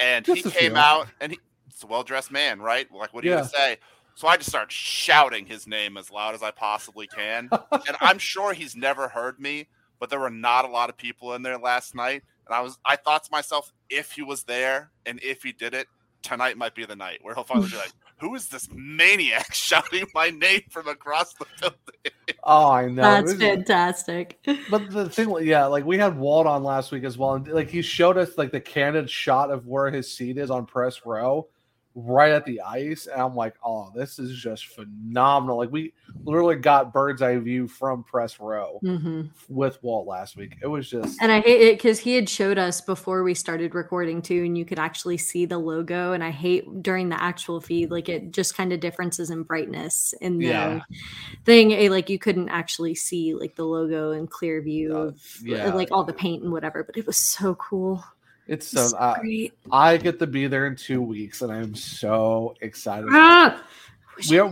And Just he came out and he, it's a well dressed man, right? Like, what do you say? So I just start shouting his name as loud as I possibly can. and I'm *laughs* sure he's never heard me, but there were not a lot of people in there last night. And I was I thought to myself, if he was there and if he did it, tonight might be the night where he'll finally be like, *laughs* Who is this maniac *laughs* shouting my name from across the building? Oh, I know. That's fantastic. But the thing, yeah, like we had Walt on last week as well. And like he showed us like the candid shot of where his seat is on press row right at the ice. And I'm like, oh, this is just phenomenal. Like we literally got bird's eye view from press row mm-hmm. with Walt last week. It was just and I hate it because he had showed us before we started recording too, and you could actually see the logo. And I hate during the actual feed, like it just kind of differences in brightness in the yeah. thing. Eh, like you couldn't actually see like the logo in clear view uh, of yeah. like all the paint and whatever, but it was so cool. It's so uh, I get to be there in two weeks, and I'm so excited. Ah! We I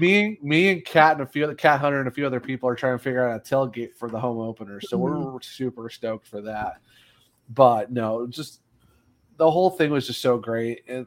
me, me, and Cat and a few other Cat Hunter and a few other people are trying to figure out a tailgate for the home opener, so we're super stoked for that. But no, just the whole thing was just so great. And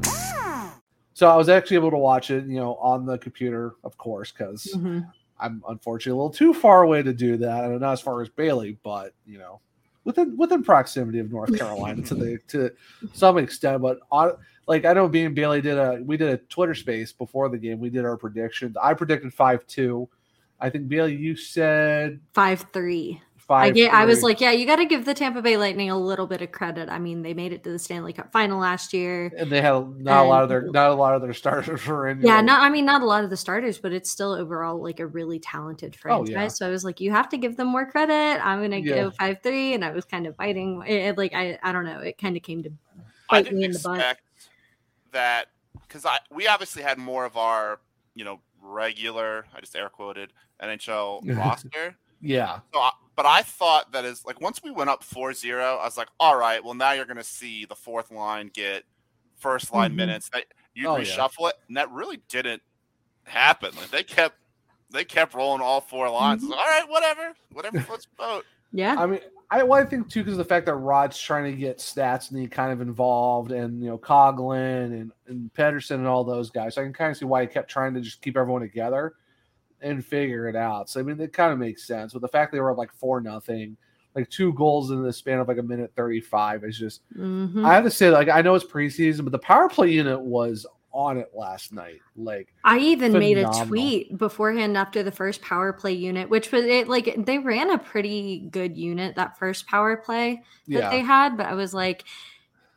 so I was actually able to watch it, you know, on the computer, of course, because Mhm. I'm unfortunately a little too far away to do that. and not as far as Bailey, but you know, within within proximity of North Carolina to the *laughs* to some extent. But on, like I know, me and Bailey did a we did a Twitter space before the game. We did our predictions. I predicted five two. I think Bailey, you said Five three. Five. I, get, I was like, yeah, you got to give the Tampa Bay Lightning a little bit of credit. I mean, they made it to the Stanley Cup final last year. and they had not a lot of their um, not a lot of their starters were in. Yeah, there. not I mean not a lot of the starters, but it's still overall like a really talented Oh, franchise. yeah. So I was like, you have to give them more credit. I'm gonna Yeah. go five three, and I was kind of biting. It, it, like I I don't know. It kind of came to I bite me didn't in the butt. expect that because I we obviously had more of our you know regular I just air quoted NHL *laughs* roster. yeah, So I, but I thought that is like once we went up 4-0, I was like, all right, well now you're gonna see the fourth line get first line Mhm. minutes. That you Oh, yeah. it, and that really didn't happen. Like they kept they kept rolling all four lines. Mm-hmm. All right, whatever, whatever floats your boat. *laughs* Yeah. I mean, I, well, I think too because of the fact that Rod's trying to get stats and he kind of involved, and you know Coghlan and and Pedersen and all those guys. So I can kind of see why he kept trying to just keep everyone together and figure it out. So I mean, it kind of makes sense. But the fact they were up like four nothing, like two goals in the span of like a minute thirty five is just. Mhm. I have to say, like I know it's preseason, but the power play unit was on it last night. Like I even made a phenomenal. tweet beforehand after the first power play unit, which was it like they ran a pretty good unit that first power play that Yeah. they had, but I was like,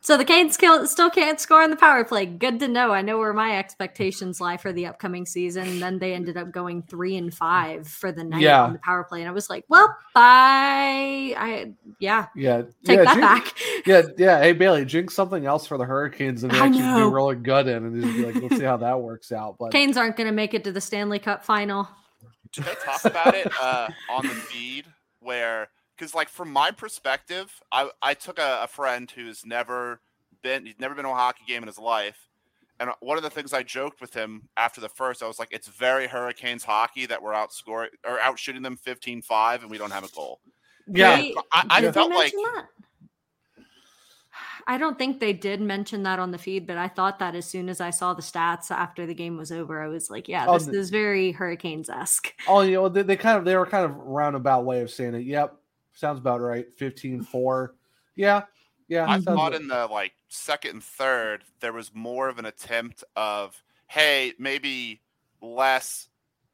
so the Canes still can't score in the power play. Good to know. I know where my expectations lie for the upcoming season. And then they ended up going three and five for the night Yeah. on the power play, and I was like, well, bye. I yeah, Yeah, take yeah, that jinx- back. *laughs* Yeah, yeah. Hey Bailey, jinx something else for the Hurricanes and they I actually know. be really good in, and just be like, let's see how that works out. But Canes aren't going to make it to the Stanley Cup final. Did they talk about it uh, on the feed where because like from my perspective i i took a, a friend who's never been he's never been to a hockey game in his life and one of the things i joked with him after the first i was like it's very hurricanes hockey that we're outscoring or out shooting them 15-5 and we don't have a goal yeah, They- i, I Did felt they like that? I don't think they did mention that on the feed, but I thought that as soon as I saw the stats after the game was over, I was like, yeah, Oh, this is very Hurricanes esque. oh, you know, they, they kind of they were kind of roundabout way of saying it. Yep, sounds about right. 15-4. Yeah, yeah. I thought good. in the like second and third there was more of an attempt of hey maybe less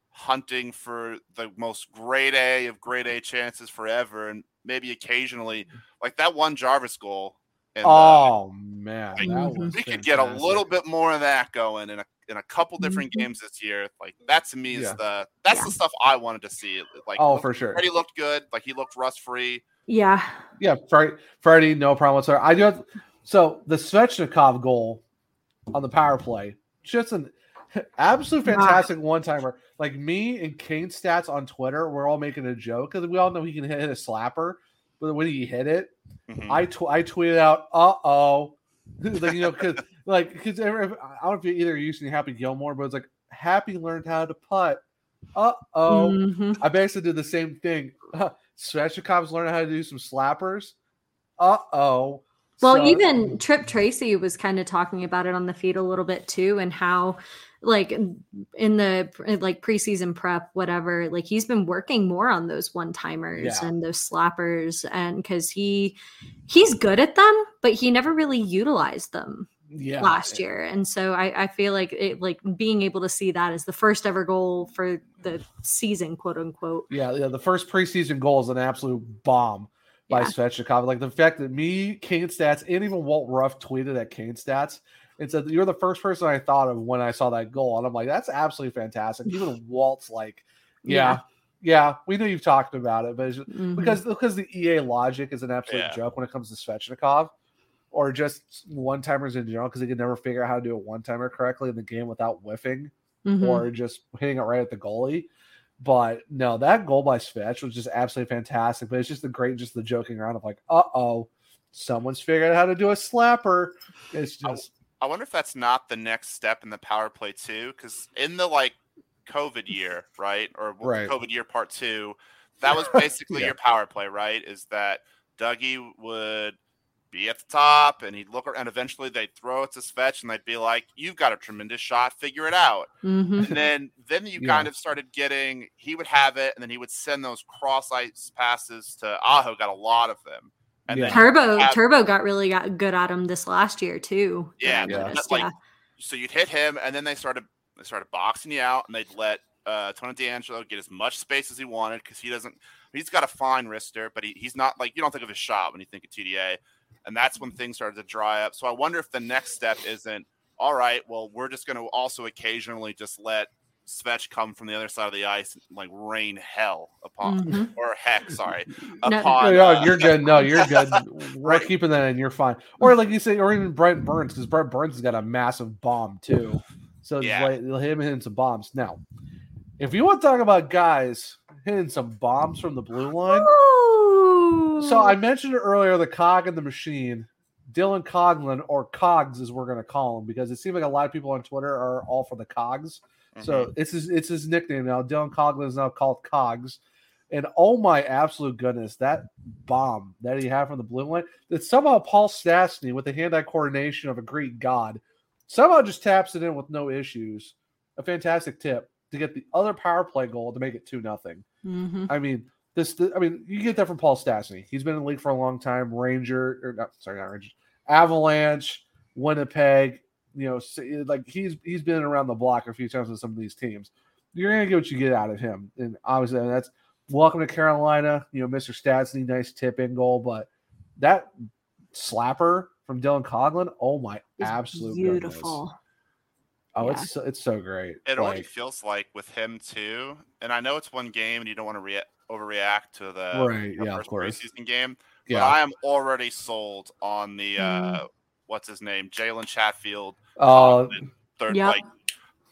hunting for the most grade A of grade A chances forever and maybe occasionally like that one Jarvis goal. in the- uh, Oh man, like, that mm-hmm. was we could get a little bit more of that going in a in a couple different games this year. Like that to me is Yeah. the that's the stuff I wanted to see. Like Oh, for sure. Freddie looked good. Like he looked rust free. Yeah. Yeah, Fre- Freddie, no problem whatsoever. I do have so the Svechnikov goal on the power play, just an absolute Wow. fantastic one timer. Like me and Kane stats on Twitter, we're all making a joke because we all know he can hit, hit a slapper, but when he hit it, Mhm. I tw- I tweeted out, "Uh oh," *laughs* like you know, because like because I don't know if you either using Happy Gilmore, but it's like Happy learned how to putt. Uh oh. Mhm. I basically did the same thing. *laughs* Svechnikov's learning how to do some slappers. uh oh. Well, So- even Tripp Tracy was kind of talking about it on the feed a little bit too, and how like in the like preseason prep, whatever, like he's been working more on those one timers Yeah. and those slappers, and because he he's good at them, but he never really utilized them yeah, last year, and so I, I feel like it like being able to see that as the first ever goal for the season, quote unquote. Yeah, yeah. The first preseason goal is an absolute bomb by Yeah. Svechnikov. Like the fact that me, Kane Stats, and even Walt Ruff tweeted at Kane Stats and said, You're the first person I thought of when I saw that goal. And I'm like, That's absolutely fantastic. Even *sighs* Walt's like, Yeah, yeah, we know you've talked about it, but it's just, Mhm. because because the EA logic is an absolute Yeah. joke when it comes to Svechnikov or just one timers in general because they can never figure out how to do a one timer correctly in the game without whiffing Mhm. or just hitting it right at the goalie. But no, that goal by Svetch was just absolutely fantastic. But it's just the great, just the joking around of like, uh oh, someone's figured out how to do a slapper. It's just I wonder if that's not the next step in the power play too, because in the like COVID year, right, or Right. COVID year part two, that was basically *laughs* Yeah. your power play, right? Is that Dougie would be at the top and he'd look ar- and eventually they'd throw it to Svetch and they'd be like, "You've got a tremendous shot, figure it out." Mhm. And then then you Yeah. kind of started getting he would have it and then he would send those cross ice passes to Aho, got a lot of them. And Yeah. then Turbo have- Turbo got really got good at him this last year too. that Yeah, noticed, like yeah. so you'd hit him, and then they started they started boxing you out, and they'd let uh, Tony DeAngelo get as much space as he wanted because he doesn't. He's got a fine wrister, but he, he's not like you don't think of his shot when you think of TDA, and that's when things started to dry up. So I wonder if the next step isn't all right. Well, we're just going to also occasionally just let Svetch come from the other side of the ice, and, like rain hell upon Mhm. or heck, sorry, No. upon. no, uh, you're good. No, you're good. *laughs* We're Right. keeping that in. You're fine. Or like you say, or even Brent Burns because Brent Burns has got a massive bomb too. So it's Yeah. like him hitting some bombs. Now, if you want to talk about guys hitting some bombs from the blue line, So I mentioned it earlier, the cog in the machine, Dylan Coghlan or Cogs as we're gonna call him because it seems like a lot of people on Twitter are all for the Cogs. So it's his it's his nickname now. Dylan Coghlan is now called Cogs. And oh my absolute goodness, that bomb that he had from the blue line, that somehow Paul Stastny with the hand-eye coordination of a Greek god somehow just taps it in with no issues. A fantastic tip to get the other power play goal to make it two nothing. Mhm. I mean, this. I mean, you get that from Paul Stastny. He's been in the league for a long time. Ranger, or not, sorry, not Ranger. Avalanche, Winnipeg. You know, like he's he's been around the block a few times with some of these teams. You're gonna get what you get out of him, and obviously that's welcome to Carolina. You know, Mr. Stastny, nice tip in goal, but that slapper from Dylan Coghlan, oh my It's absolute goodness. Beautiful. Oh, Yeah. it's so, it's so great. It already feels like with him too, and I know it's one game and you don't want to rea- overreact to the Right, the yeah, of course. preseason game. Yeah. But I am already sold on the uh, Mm. what's his name, Jalen Chatfield. uh, Third, Yep. like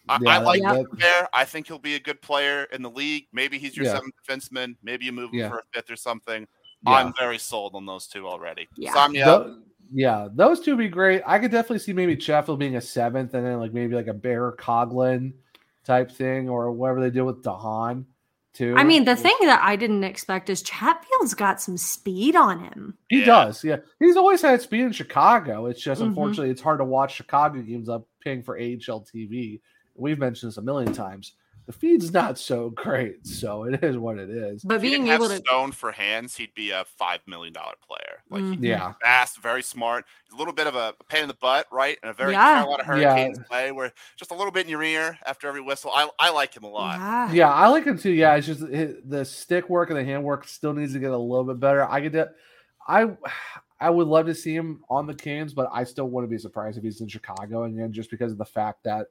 I, Yeah, I like Yep. him there. I think he'll be a good player in the league. Maybe he's your Yeah. seventh defenseman. Maybe you move him Yeah. for a fifth or something. Yeah. I'm very sold on those two already. Yeah. Sign me up. Tho- yeah, those two would be great. I could definitely see maybe Chatfield being a seventh, and then like maybe like a Bear Coghlan type thing, or whatever they do with DeHaan too. I mean, the thing that I didn't expect is Chatfield's got some speed on him. he Yeah. does. Yeah, he's always had speed in Chicago. It's just Mhm. unfortunately it's hard to watch Chicago games up paying for AHL TV. We've mentioned this a million times. The feed's not so great, so it is what it is. But If he being didn't have able to Stone for hands, he'd be a five million dollar player. Like Mhm. he's Yeah, fast, very smart. A little bit of a pain in the butt, right? And a very Yeah. Carolina Yeah. Hurricanes play where just a little bit in your ear after every whistle. I, I like him a lot. yeah. yeah, I like him too. Yeah, it's just it, the stick work and the hand work still needs to get a little bit better. I could, de- I, *sighs* I would love to see him on the Canes, but I still wouldn't be surprised if he's in Chicago again, just because of the fact that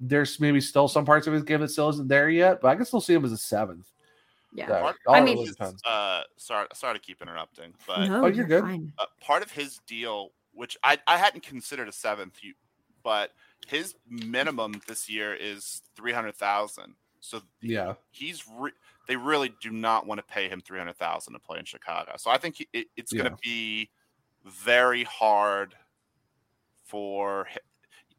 there's maybe still some parts of his game that still isn't there yet. But I can still see him as a seventh. Yeah. So, Part- I mean- really depends. Uh, sorry, sorry to keep interrupting, but No, Oh, you're good. fine. uh, part of his deal, which I, I hadn't considered a seventh, you, but his minimum this year is three hundred thousand. So Yeah, he's re- they really do not want to pay him three hundred thousand to play in Chicago. So I think he, it, it's going to be very hard for hi-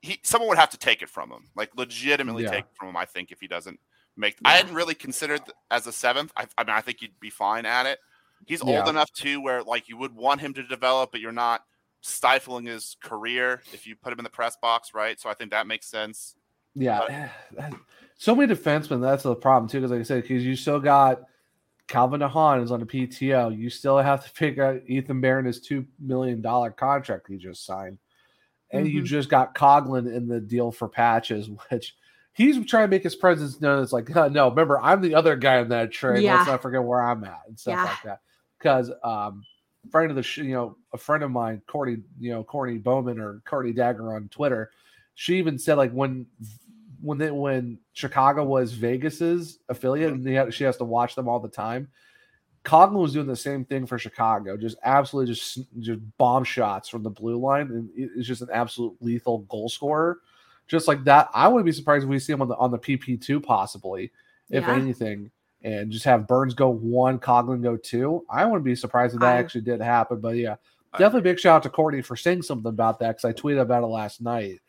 he. Someone would have to take it from him, like legitimately Yeah. take it from him. I think if he doesn't make, I hadn't really considered as a seventh. I, I mean, I think he'd be fine at it. He's Yeah. old enough too, where like you would want him to develop, but you're not stifling his career if you put him in the press box, right? So I think that makes sense. Yeah, eh, so many defensemen. That's the problem too, because like I said, because you still got Calvin DeHaan is on the PTO. You still have to figure out Ethan Barron his two million dollar contract he just signed, and you Mhm. just got Coghlan in the deal for patches, *laughs* which he's trying to make his presence known. It's like, *laughs* no, remember, I'm the other guy in that trade. Yeah. Let's not forget where I'm at and stuff Yeah. like that. Because um, friend of the sh- you know, a friend of mine, Courtney, you know, Courtney Bowman or Courtney Dagger on Twitter, she even said like when when they, when Chicago was Vegas's affiliate and they had, she has to watch them all the time. Coghlan was doing the same thing for Chicago, just absolutely just just bomb shots from the blue line, and it- it's just an absolute lethal goal scorer. Just like that, I wouldn't be surprised if we see him on the on the PP two possibly, if Yeah. anything, and just have Burns go one, Coghlan go two. I wouldn't be surprised if that I- actually did happen. But yeah, definitely big shout out to Courtney for saying something about that because I tweeted about it last night.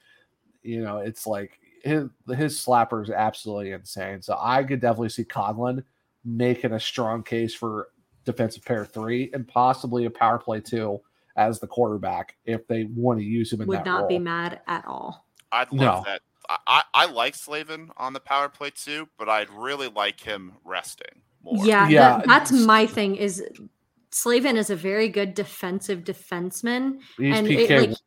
You know, it's like his his slapper is absolutely insane. So I could definitely see Coghlan making a strong case for defensive pair three and possibly a power play two as the quarterback if they want to use him in Would that not be mad at all. I'd No. love that. I, I, I like Slavin on the power play too, but I'd really like him resting more. Yeah, that- Yeah, that's my thing. Is Slavin is a very good defensive defenseman, He's and PK. it, like,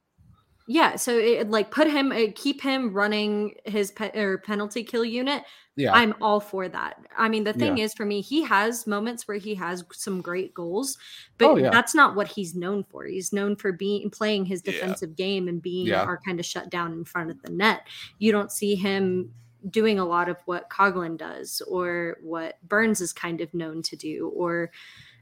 yeah, so it, like put him, uh, keep him running his pe- or penalty kill unit. yeah, I'm all for that. I mean, the thing Yeah. is, for me, he has moments where he has some great goals, but Oh, yeah. that's not what he's known for. He's known for being playing his Yeah. defensive game and being Yeah. our kind of shut down in front of the net. You don't see him doing a lot of what Coghlan does or what Burns is kind of known to do or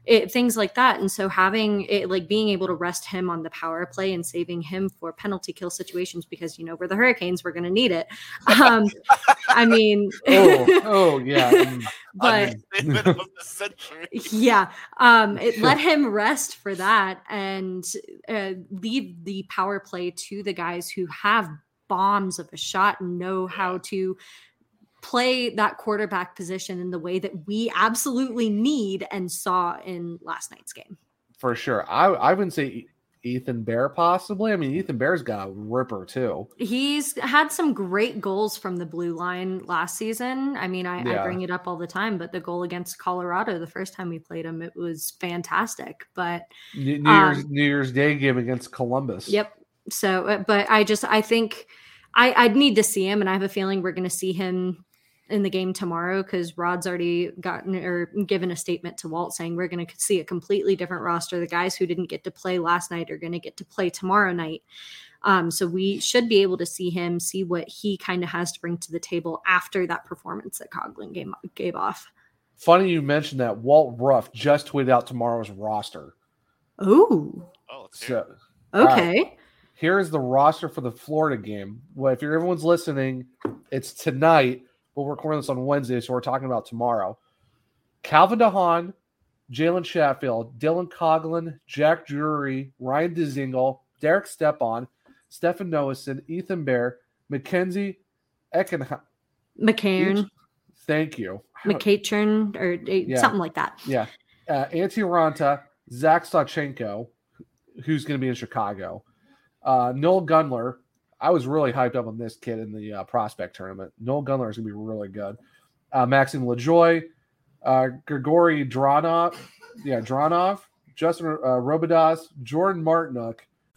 it, things like that. And so having it like being able to rest him on the power play and saving him for penalty kill situations because you know we're the Hurricanes, we're going to need it. Um, *laughs* I mean, oh, oh *laughs* yeah. but Understatement *laughs* of the century. yeah um it let him rest for that and uh, leave the power play to the guys who have bombs of a shot and know how to play that quarterback position in the way that we absolutely need and saw in last night's game for sure. I I wouldn't say Ethan Bear possibly. I mean, Ethan Bear's got a ripper too. he's had some great goals from the blue line last season i mean I, I bring it up all the time but the goal against colorado the first time we played him it was fantastic but New, New Um, Year's New Year's Day game against Columbus. Yep. So, uh, but I just I think I I'd need to see him, and I have a feeling we're going to see him in the game tomorrow because Rod's already gotten or given a statement to Walt saying we're going to see a completely different roster. The guys who didn't get to play last night are going to get to play tomorrow night. Um, so we should be able to see him, see what he kind of has to bring to the table after that performance that Coghlan gave, gave off. Funny you mentioned that. Walt Ruff just tweeted out tomorrow's roster. Oh, Oh, let's hear it. So all right, okay. here is the roster for the Florida game. Well, if you're everyone's listening, it's tonight, but we're recording this on Wednesday, so we're talking about tomorrow. Calvin DeHaan, Jalen Chatfield, Dylan Coghlan, Jack Drury, Ryan Dzingel, Derek Stepan, Stefan Noesen, Ethan Bear, Mackenzie Eckenheim. McCain, Thank you. McCatron, or uh, Yeah. something like that. Yeah. Uh, Antti Raanta, Zach Sawchenko, who's going to be in Chicago. Uh, Noel Gunler. I was really hyped up on this kid in the uh, prospect tournament. Noel Gunler is going to be really good. Uh, Maxime Lajoie, uh, Grigory Dronov, yeah, Dronov, Justin uh, Robidas, Jordan Martinook,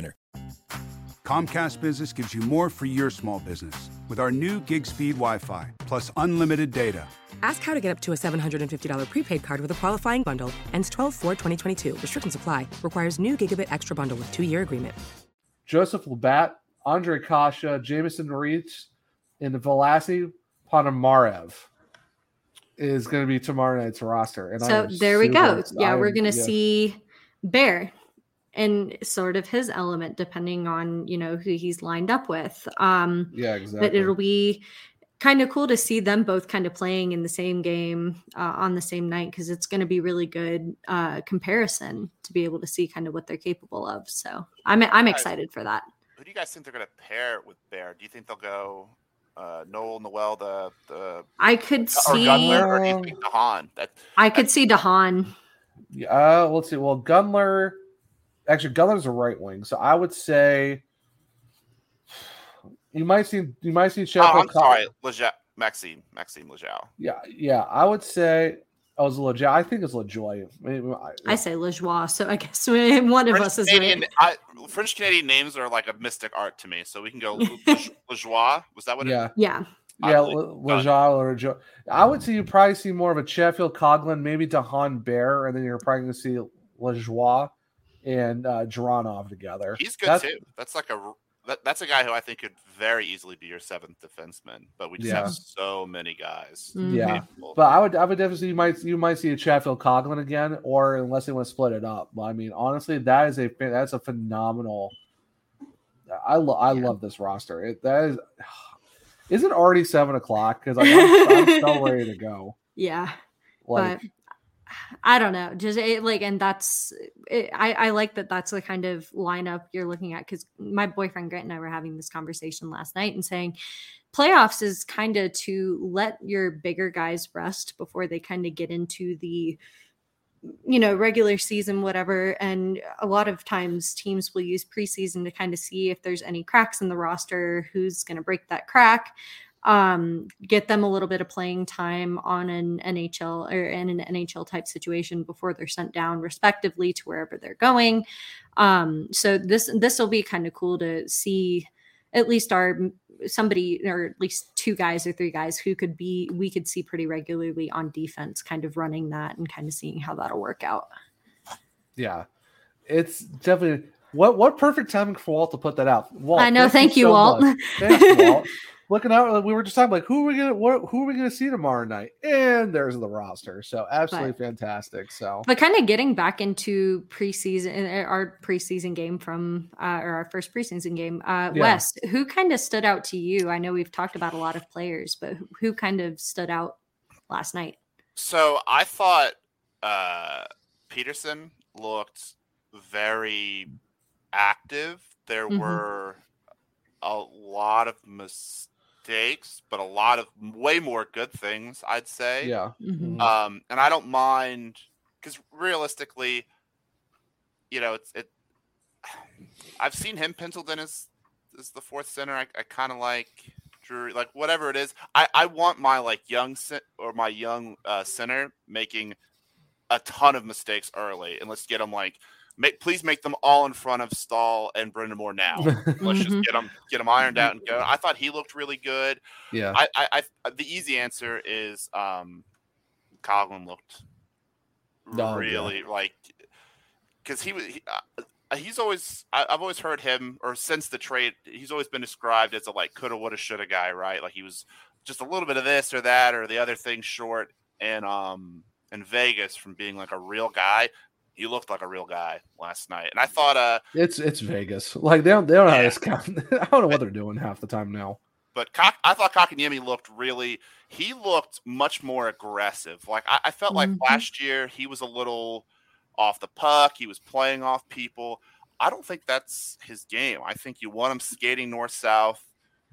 winner. Comcast Business gives you more for your small business with our new gig speed Wi Fi plus unlimited data. Ask how to get up to a $750 prepaid card with a qualifying bundle. Ends 12 4 2022. Restrictions apply. Requires new gigabit extra bundle with two year agreement. Joseph LaBate, Ondrej Kase, Jamieson Rees, and Vasily Ponomarev. is going to be tomorrow night's roster. And So am there we go. ex- Yeah, I we're gonna yeah. see Bear and sort of his element depending on you know who he's lined up with. Um Yeah, But it'll be kind of cool to see them both kind of playing in the same game uh, on the same night because it's going to be really good uh, comparison to be able to see kind of what they're capable of. So I'm I'm excited for that. Who do you guys think they're going to pair with Bear? Do you think they'll go uh, Noel, Noel, the the I could or see Gunler, or do you think DeHaan? That I could see DeHaan. Uh, let's see. Well, Gunler, actually, Gunler's a right wing, so I would say you might see you might see oh, Chatfield. I'm Col- sorry, Leja- Maxime, Maxime Lejeau. Yeah, yeah, I would say I was LeJoy. I think it's LeJoy. Maybe I- I say Lejoie, so I guess *laughs* one of us is Canadian, right. I, French Canadian names are like a mystic art to me, so we can go *laughs* Le- Lejoie. Was that what? Yeah. It, Yeah. Yeah, I Le- Lejean or Jo. I would say you probably see more of a Chatfield Coghlan, maybe DeHaan Bear, and then you're probably going to see Lejoie and uh, Dronov together. he's good That's- too. That's like a that, that's a guy who I think could very easily be your seventh defenseman, but we just Yeah. have so many guys. Yeah, but I would I would definitely you might you might see a Chatfield Coghlan again, or unless they want to split it up. But I mean, honestly, that is a that's a phenomenal. I lo- I love this roster. It that is. *sighs* Is it already seven o'clock? Because I'm, I'm so *laughs* ready to go. Yeah. Like, but I don't know. Just it, like, and that's it, I I like that. That's the kind of lineup you're looking at because my boyfriend Grant and I were having this conversation last night and saying playoffs is kind of to let your bigger guys rest before they kind of get into the you know regular season whatever and a lot of times teams will use preseason to kind of see if there's any cracks in the roster who's going to break that crack um get them a little bit of playing time on an NHL or in an NHL type situation before they're sent down respectively to wherever they're going um so this this will be kind of cool to see at least our somebody or at least two guys or three guys who could be we could see pretty regularly on defense kind of running that and kind of seeing how that'll work out yeah, it's definitely what what perfect timing for Walt to put that out. Walt, I know, thank you, so Walt. much. Thank you, Walt. *laughs* Looking out, we were just talking like who are we gonna what, who are we gonna see tomorrow night? And there's the roster. So absolutely fantastic. So but kind of getting back into preseason uh, our preseason game from uh, or our first preseason game uh Yeah. Wes who kind of stood out to you i know we've talked about a lot of players but who- who kind of stood out last night So I thought uh, Peterson looked very active. There Mhm. were a lot of mistakes, but a lot of way more good things, I'd say. yeah, Mhm. Um, and I don't mind because realistically, you know, it's it. *sighs* I've seen him penciled in as as the fourth center. I, I kind of like Drury, like whatever it is. I I want my like young or my young uh, center making a ton of mistakes early, and let's get them like. Make, please make them all in front of Stahl and Brendan Moore now. *laughs* Let's just get them get them ironed out and go. I thought he looked really good. yeah, I, I, I the easy answer is um, Coghlan looked Oh, yeah. really like because he was he, uh, he's always I, I've always heard him or since the trade he's always been described as a like coulda woulda shoulda guy right like he was just a little bit of this or that or the other thing short and um in Vegas from being like a real guy he looked like a real guy last night and I thought uh it's it's Vegas. *laughs* Like they don't they don't know how to scout. *laughs* I don't know what they're doing half the time now. but Cock, I thought Kotkaniemi looked really. He looked much more aggressive. Like I, I felt like Mhm. last year he was a little off the puck. He was playing off people. I don't think that's his game. I think you want him skating north south.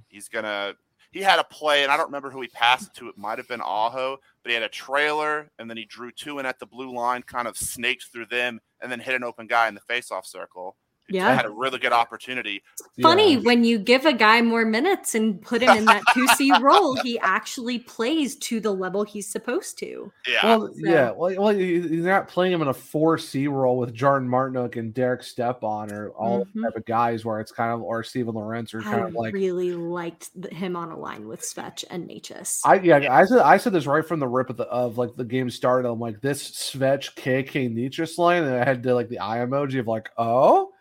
He's gonna. He had a play, and I don't remember who he passed it to. It might have been Aho, but he had a trailer, and then he drew two in at the blue line, kind of snaked through them, and then hit an open guy in the faceoff circle. Who Yeah. had a really good opportunity. funny Yeah. when you give a guy more minutes and put him in that 2c *laughs* role he actually plays to the level he's supposed to Yeah, Well, yeah. Well, well, you- you're not playing him in a four C role with Jordan Martinook and Derek Stepan or all Mhm. type of guys where it's kind of or Steven Lorentz or kind i of like really liked him on a line with Svech and Necas. I yeah, I said I said this right from the rip of the of like the game started. I'm like this Svech KK Necas line, and I had to like the eye emoji of like, oh,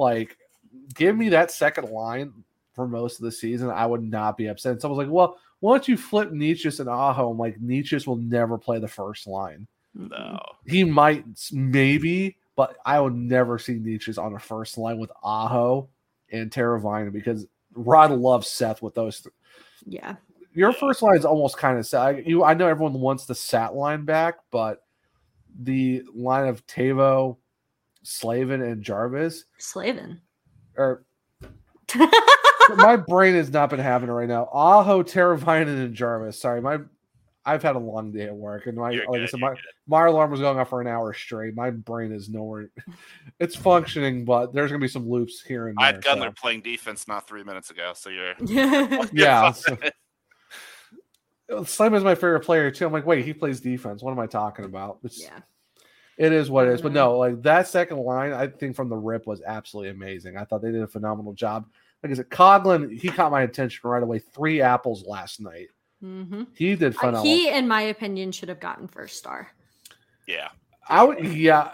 like give me that second line for most of the season, I would not be upset. And someone's like, well, why don't you flip Necas and Aho? I'm like, Necas will never play the first line. No. He might, maybe, but I would never see Necas on the first line with Aho and Teravainen because Rod loves Seth with those. Th- Yeah. Your first line is almost kind of sad. You, I know everyone wants the Sat line back, but the line of Tavo, Slavin, and Jarvis, Slavin. or *laughs* my brain has not been having it right now. Aho, Teravainen, and Jarvis. Sorry, my I've had a long day at work, and my You're like I said, you're my my alarm was going off for an hour straight. My brain is nowhere. *laughs* It's functioning, but there's gonna be some loops here and I there. had so- playing defense not three minutes ago, so you're *laughs* Yeah. so- Slim is my favorite player too. I'm like, wait, he plays defense. What am I talking about? It's, yeah. It is what it is. But no, like that second line, I think from the rip was absolutely amazing. I thought they did a phenomenal job. Like I said, Coghlan, he caught my attention right away. Three apples last night. Mm-hmm. He did phenomenal. he, in my opinion, should have gotten first star. yeah. I would, yeah,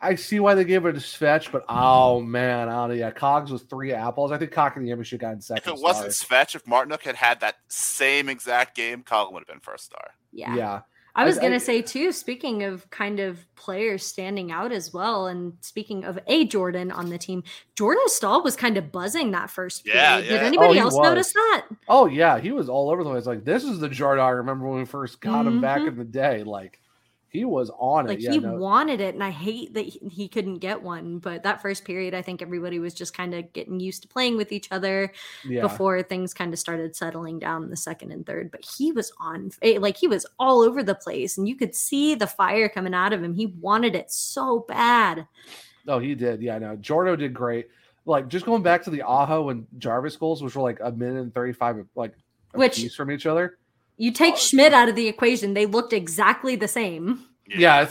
I see why they gave it to Svetch, but oh man, oh yeah, Cogs was three apples. I think Cockney should have gotten If second. it wasn't star. Svetch, if Martinook had had that same exact game, Colin would have been first star. Yeah. yeah, I was I- going I- to say too, speaking of kind of players standing out as well, and speaking of a Jordan on the team, Jordan Staal was kind of buzzing that first period. Yeah, Did anybody Oh, else was. notice that? Oh yeah, he was all over the place. Like this is the Jordan I remember when we first got him back Mhm. in the day. Like he was on Like it. Yeah, he no, wanted it, and I hate that he, couldn't get one. But that first period, I think everybody was just kind of getting used to playing with each other yeah. before things kind of started settling down in the second and third. But he was on, eh, like he was all over the place, and you could see the fire coming out of him. He wanted it so bad. Oh, he did. Yeah, no, Jordo did great. Like just going back to the Aho and Jarvis goals, which were like a minute and thirty five, like a Which- piece from each other. You take oh, Schmidt out of the equation, they looked exactly the same. Yeah,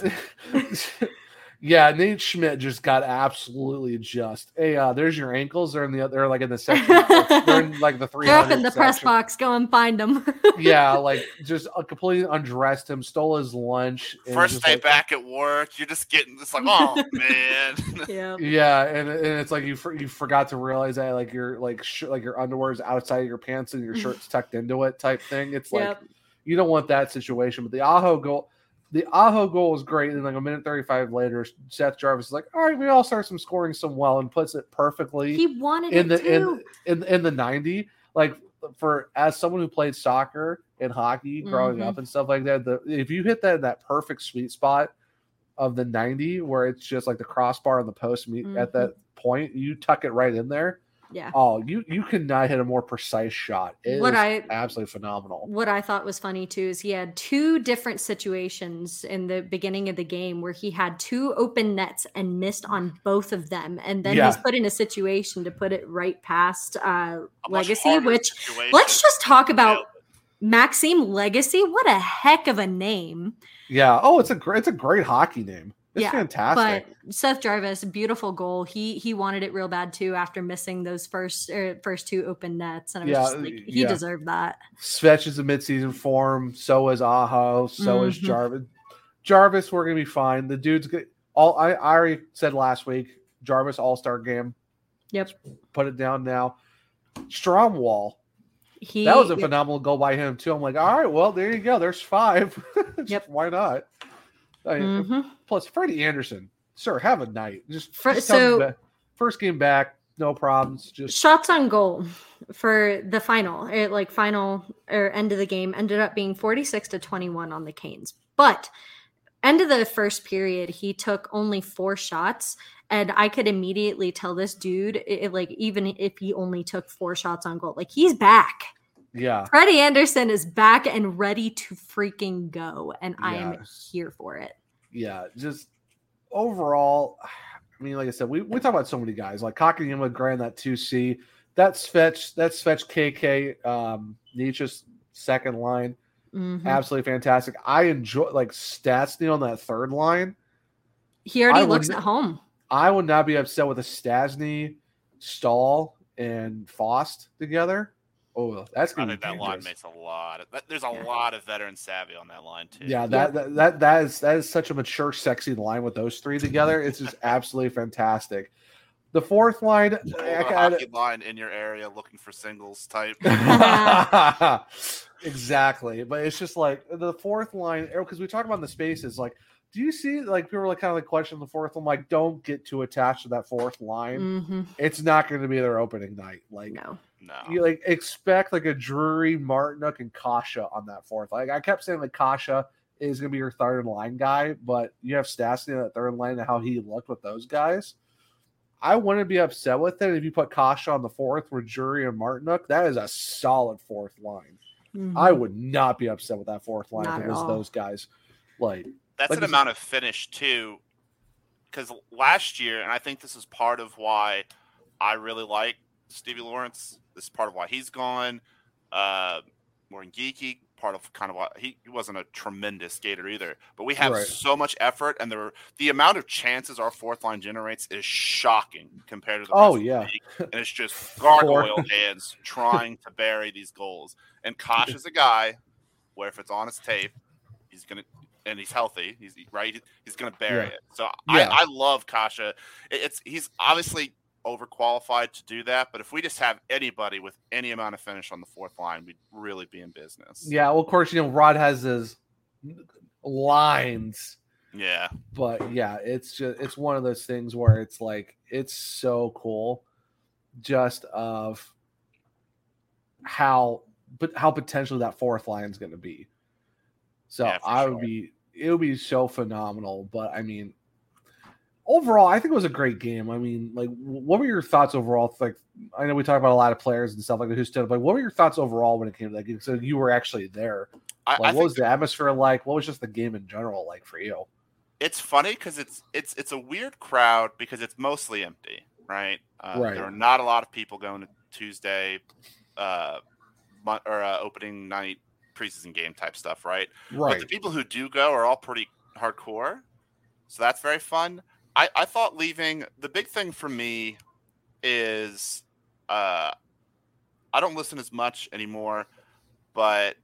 it's- *laughs* *laughs* yeah. Nate Schmidt just got absolutely just. Hey, uh, there's your ankles. They're in the they're like in the section. *laughs* they're in like the three. They're up in the press box. Go and find them. *laughs* Yeah, like just uh, completely undressed him, stole his lunch. and First just, day like, back at work, you're just getting it's like, oh *laughs* man. yeah. Yeah, and, and it's like you for, you forgot to realize that like your like sh- like your underwear is outside of your pants and your shirt's tucked into it type thing. It's like Yep. you don't want that situation. But the Aho goal, the Aho goal was great. And like a minute thirty five later, Seth Jarvis is like, "All right, we all start some scoring some well," and puts it perfectly He wanted in the in, too. in in the ninety. Like for as someone who played soccer and hockey growing Mhm. up and stuff like that, the if you hit that in that perfect sweet spot of the 90 where it's just like the crossbar and the post meet at that point you tuck it right in there yeah. oh you you cannot hit a more precise shot It What is I- absolutely phenomenal What I thought was funny too is he had two different situations in the beginning of the game where he had two open nets and missed on both of them, and then Yeah. he's put in a situation to put it right past uh, Lagacé. Which situation. let's just talk about Maxime Lagacé. What a heck of a name! yeah oh it's a great it's a great hockey name it's fantastic But Seth Jarvis, beautiful goal. He he wanted it real bad too after missing those first er, first two open nets, and I was Yeah, just like, he yeah. deserved that. Svetch is a midseason form. So is Aho. So is Mhm. Jarvis. Jarvis, we're gonna be fine. The dude's good. All I, I already said last week. Jarvis All Star game. Yep. Put it down now. Stromwall. He That was a phenomenal goal by him too. I'm like, all right, well, there you go. There's five. *laughs* yep. Why not? I Mhm. Plus, Freddie Andersen, sir, have a night. Just, come so- first game back, no problems. Just shots on goal for the final, eh, like final or end of the game, ended up being 46 to 21 on the Canes. But end of the first period, he took only four shots. And I could immediately tell this dude, it, it, like, even if he only took four shots on goal, like, he's back. yeah. Freddie Andersen is back and ready to freaking go. And I am here for it. Yeah, just overall, *sighs* I mean, like I said, we, we talk about so many guys like Kakayama Grand, that 2C, that's Fetch, that's Fetch KK, um, Nietzsche's second line. Mhm. Absolutely fantastic. I enjoy like Stastny on that third line. He already I looks would- at home. I would not be upset with a Stastny, Staal, and Fast together. Oh, that's I gonna think be that line dangerous. makes a lot. Of, that, there's a lot of veteran savvy on that line too. Yeah, that, that that that is that is such a mature, sexy line with those three together. It's just *laughs* absolutely fantastic. The fourth line, Hold I- a I- hockey line in your area looking for singles type. *laughs* *laughs* exactly. But it's just like the fourth line because we talk about in the spaces. Like, do you see like people are like kind of like question the fourth one? Like, don't get too attached to that fourth line. Mhm. It's not going to be their opening night. Like, no, no. You like expect like a Drury, Martinook, and Kase on that fourth. Like I kept saying like Kase is going to be your third line guy, but you have Stastny on that third line and how he looked with those guys. I wouldn't be upset with it if you put Kase on the fourth with Drury and Martinook. That is a solid fourth line. I mm-hmm. would not be upset with that fourth line Not if it was those guys. Like That's like an amount of finish too. Because last year, and I think this is part of why I really like Stevie Lorentz. This is part of why he's gone. Uh, Morgan Geekie, part of kind of why he, he wasn't a tremendous skater either. But we have Right. so much effort, and the the amount of chances our fourth line generates is shocking compared to the Oh, of the yeah. *laughs* and it's just gargoyle hands trying to bury these goals. And Kosh is a guy where if it's on his tape, he's gonna and he's healthy. He's right. He's gonna bury Yeah. it. So Yeah. I, I love Kase. It's he's obviously overqualified to do that, but if we just have anybody with any amount of finish on the fourth line, we'd really be in business. yeah, well, of course, you know Rod has his lines. Yeah. but yeah, it's just it's one of those things where it's like it's so cool, just of how but how potentially that fourth line is going to be. So Yeah, I would be it would be so phenomenal. But I mean, overall, I think it was a great game. I mean, like, what were your thoughts overall? Like, I know we talked about a lot of players and stuff like that who stood up. Like, what were your thoughts overall when it came to that game? So you were actually there. Like, I what think was the atmosphere like? What was just the game in general like for you? it's funny because it's it's it's a weird crowd because it's mostly empty, right? Uh, Right. There are not a lot of people going to Tuesday, uh, or uh, opening night preseason game type stuff, right? Right. But the people who do go are all pretty hardcore, so that's very fun. I I thought leaving the big thing for me is uh, I don't listen as much anymore, but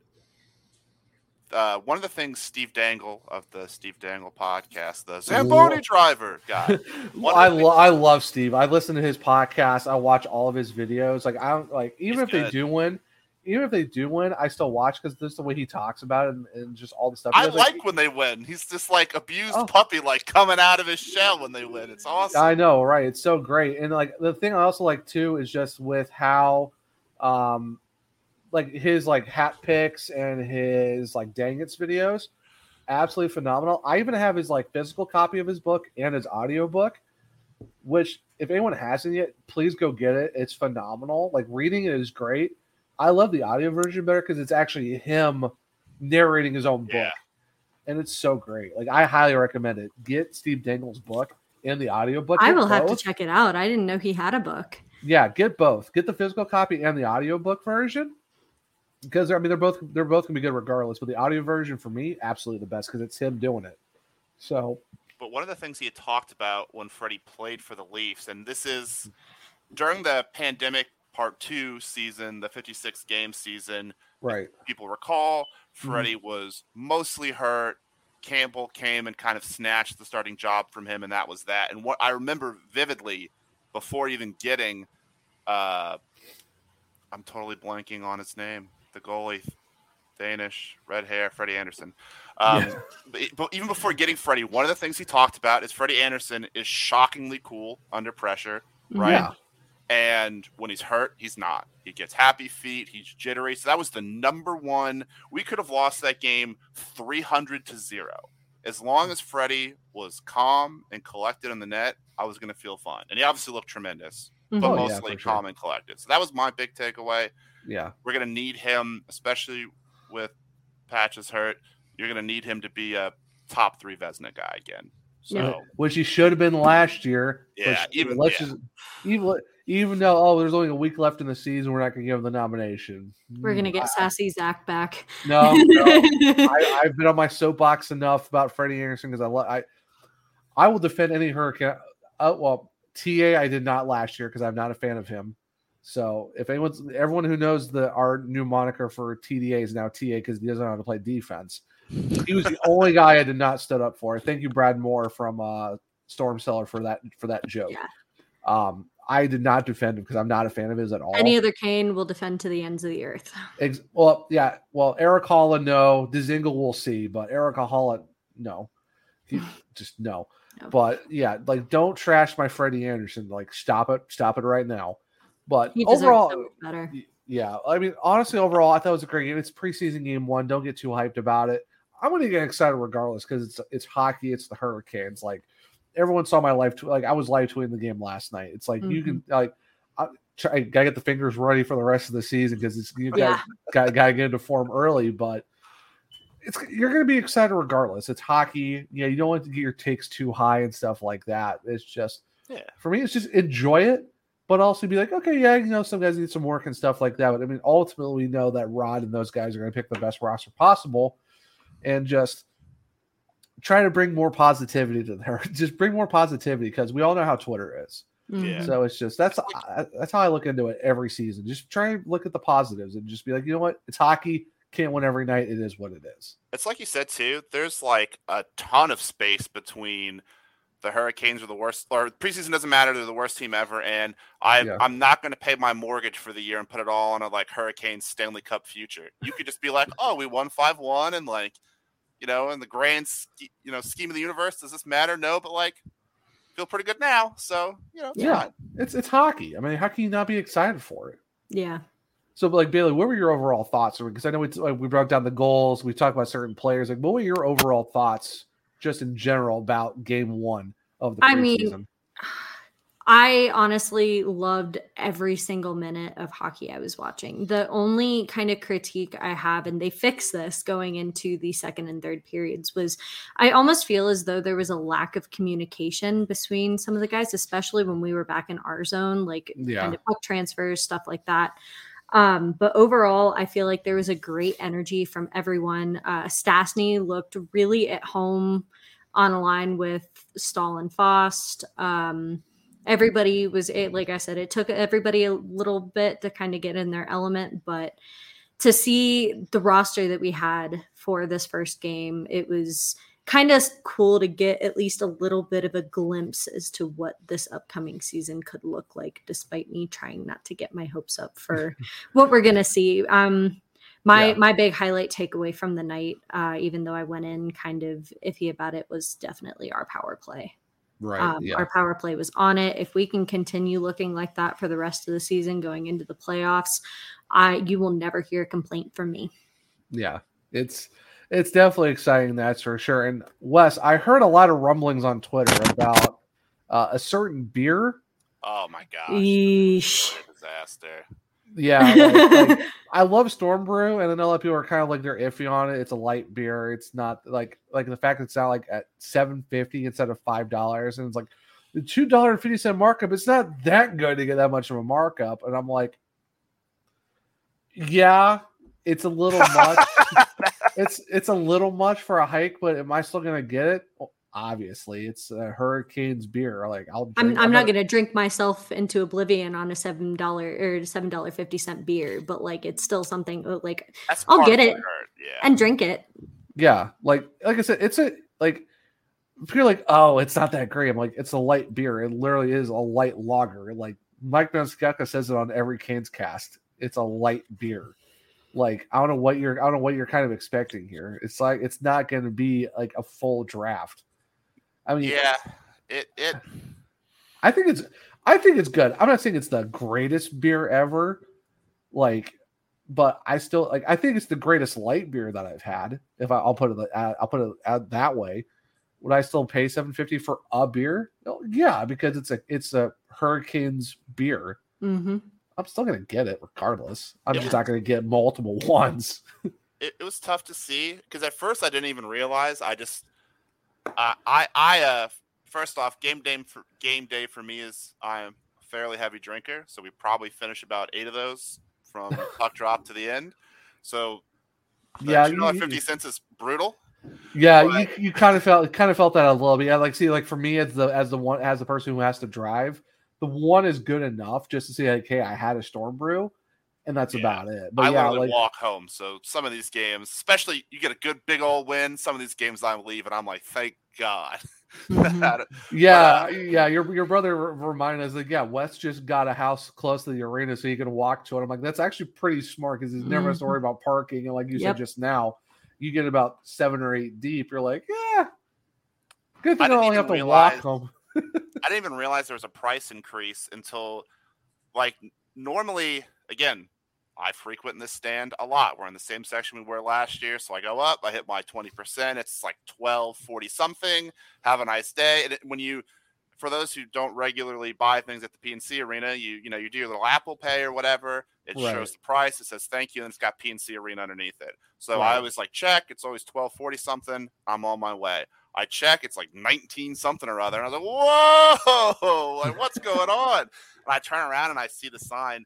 uh, one of the things Steve Dangle of the Steve Dangle podcast, the Zamboni driver guy. *laughs* I lo- I love Steve. I listen to his podcast. I watch all of his videos. Like I don't like even He's if they do win, even if they do win, I still watch because this is the way he talks about it and, and just all the stuff. I does. like when they win. He's just like abused Oh. puppy, like coming out of his shell when they win. It's awesome. I know, right? It's so great. And like the thing I also like too is just with how um like his like hat picks and his like dang it's videos absolutely phenomenal. I even have his like physical copy of his book and his audio book, which if anyone hasn't yet, please go get it. It's phenomenal. Like reading it is great. I love the audio version better because it's actually him narrating his own book. Yeah. And it's so great. Like I highly recommend it. Get Steve Dangle's book and the audio book. I Get will have to check it out. I didn't know he had a book. Yeah, get both. Get the physical copy and the audio book version. Because I mean they're both they're both gonna be good regardless. But the audio version for me, absolutely the best because it's him doing it. So But one of the things he had talked about when Freddie played for the Leafs, and this is during the pandemic part two season, the 56 game season, right. people recall Mm-hmm. Freddie was mostly hurt. Campbell came and kind of snatched the starting job from him, and that was that. And what I remember vividly before even getting, uh, I'm totally blanking on his name, the goalie, Danish, red hair, Freddie Andersen. Um, Yeah. but, but even before getting Freddie, one of the things he talked about is Freddie Andersen is shockingly cool under pressure, right? Yeah. And when he's hurt, he's not. He gets happy feet. He's jittery. So that was the number one. We could have lost that game 300 to zero. As long as Freddie was calm and collected in the net, I was going to feel fine. And he obviously looked tremendous, but Oh, yeah, mostly sure. calm and collected. So that was my big takeaway. Yeah. We're going to need him, especially with Patches hurt. You're going to need him to be a top three Vezina guy again. So which he should have been last year. Yeah, even- let's yeah. just even even though oh there's only a week left in the season, we're not gonna give him the nomination. We're gonna Mm, get I- sassy Zach back. No, no. *laughs* I, I've been on my soapbox enough about Freddie Andersen because I, lo- I I will defend any Hurricane. Uh, well, TA I did not last year because I'm not a fan of him. So if anyone's everyone who knows the our new moniker for TDA is now TA because he doesn't know how to play defense. He was the *laughs* only guy I did not stood up for. Thank you, Brad Moore from uh, Storm Cellar for that for that joke. Um, I did not defend him because I'm not a fan of his at all. Any other Cane will defend to the ends of the earth. *laughs* Ex- well, yeah. Well, Eric Holland, no. Dzingel, we'll see. But Erica Holland, no. He, *sighs* just no. No. But yeah, like don't trash my Freddie Andersen. Like stop it, stop it right now. But overall, so better. yeah. I mean, honestly, overall, I thought it was a great game. It's preseason game one. Don't get too hyped about it. I'm going to get excited regardless because it's it's hockey. It's the Hurricanes. Like everyone saw my live. Tw- like I was live tweeting the game last night. It's like you can mm-hmm. like. I, try, I gotta get the fingers ready for the rest of the season because it's you Yeah. got got to get into form early. But it's you're gonna be excited regardless. It's hockey. Yeah, you don't want to get your takes too high and stuff like that. It's just Yeah. for me, it's just enjoy it, but also be like, okay, yeah, you know, some guys need some work and stuff like that. But I mean, ultimately, we know that Rod and those guys are going to pick the best roster possible, and just try to bring more positivity to there. *laughs* just bring more positivity because we all know how Twitter is. Yeah. So it's just that's that's how I look into it every season. Just try and look at the positives and just be like, you know what, it's hockey. Can't win every night. It is what it is. It's like you said too. There's like a ton of space between the Hurricanes are the worst, or preseason doesn't matter. They're the worst team ever, and I Yeah. I'm not going to pay my mortgage for the year and put it all on a like Hurricanes Stanley Cup future. You could just be like, oh, we won five one, and like, you know, in the grand you know scheme of the universe, does this matter? No, but like, feel pretty good now. So you know, it's Yeah, fine. it's it's hockey. I mean, how can you not be excited for it? Yeah. So, like Bailey, what were your overall thoughts? Because I know we like, we broke down the goals, we talked about certain players. Like, what were your overall thoughts, just in general, about Game One of the I preseason? mean, I honestly loved every single minute of hockey I was watching. The only kind of critique I have, and they fixed this going into the second and third periods, was I almost feel as though there was a lack of communication between some of the guys, especially when we were back in our zone, like Yeah. kind of puck transfers, stuff like that. Um, but overall, I feel like there was a great energy from everyone. Uh, Stastny looked really at home on a line with Staal and Fast. Um, everybody was it, like I said, it took everybody a little bit to kind of get in their element, but to see the roster that we had for this first game, it was kind of cool to get at least a little bit of a glimpse as to what this upcoming season could look like, despite me trying not to get my hopes up *laughs* for what we're gonna see. Um my Yeah. my big highlight takeaway from the night, uh, even though I went in kind of iffy about it, was definitely our power play. Right. Um, yeah. Our power play was on it. If we can continue looking like that for the rest of the season, going into the playoffs, I you will never hear a complaint from me. yeah. It's it's definitely exciting. That's for sure. And Wes, I heard a lot of rumblings on Twitter about uh, a certain beer. Oh my gosh, Yeesh. disaster. Yeah, like, like, *laughs* I love Storm Brew, and then a lot of people are kind of like they're iffy on it. It's a light beer. It's not like like the fact that it's not like at seven fifty instead of five dollars, and it's like the two dollar and fifty cent markup. It's not that good to get that much of a markup, and I'm like, yeah, it's a little *laughs* much. it's it's a little much for a hike, but am I still gonna get it? Well, obviously, it's a Hurricanes beer. Like I'll. I'm, drink- I'm not gonna- drink myself into oblivion on a seven dollar or seven dollar fifty cent beer, but like it's still something. uh, Like That's I'll get it Yeah. and drink it. Yeah, like like I said, it's a like if you're like, oh, it's not that great. I'm like, it's a light beer. It literally is a light lager. Like Mike Maniscalco says it on every Canes cast. It's a light beer. Like I don't know what you're I don't know what you're kind of expecting here. It's like it's not going to be like a full draft. I mean, yeah, it it I think it's I think it's good. I'm not saying it's the greatest beer ever, like, but I still like I think it's the greatest light beer that I've had. If I, I'll put it uh, I'll put it that way. Would I still pay 750 for a beer? Oh, yeah, because it's a it's a Hurricanes beer. Mm-hmm. I'm still gonna get it regardless. I'm Yeah. just not gonna get multiple *laughs* ones. it, it was tough to see because at first I didn't even realize. I just, uh, I, I, uh, first off, game day for game day for me is I'm a fairly heavy drinker, so we probably finish about eight of those from *laughs* puck drop to the end. So, Yeah, you know, fifty cents is brutal. Yeah, But- you, you kind of felt kind of felt that a little bit. Yeah, like see, like for me as the as the one as the person who has to drive, the one is good enough just to see like, hey, I had a storm brew, and that's Yeah. about it. But I yeah, literally like walk home. So some of these games, especially you get a good big old win. Some of these games I leave and I'm like, thank God. *laughs* Yeah, But, uh, yeah. Your your brother re- reminded us like, yeah, Wes just got a house close to the arena, so you can walk to it. I'm like, that's actually pretty smart because he's never has to worry about parking. And like you Yep. said just now, you get about seven or eight deep. You're like, yeah, good thing I I, didn't only have even to walk home. *laughs* I didn't even realize there was a price increase until, like, normally, again, I frequent this stand a lot. We're in the same section we were last year. So I go up, I hit my 20%. It's like 12, 40 something. Have a nice day. And when you, for those who don't regularly buy things at the PNC arena, you, you know, you do your little Apple Pay or whatever. It Right. shows the price. It says thank you. And it's got PNC arena underneath it. So I always like check. It's always 12, 40 something. I'm on my way. I check, it's like 19 something or other. And I was like, whoa, *laughs* like, what's going on? And I turn around and I see the sign.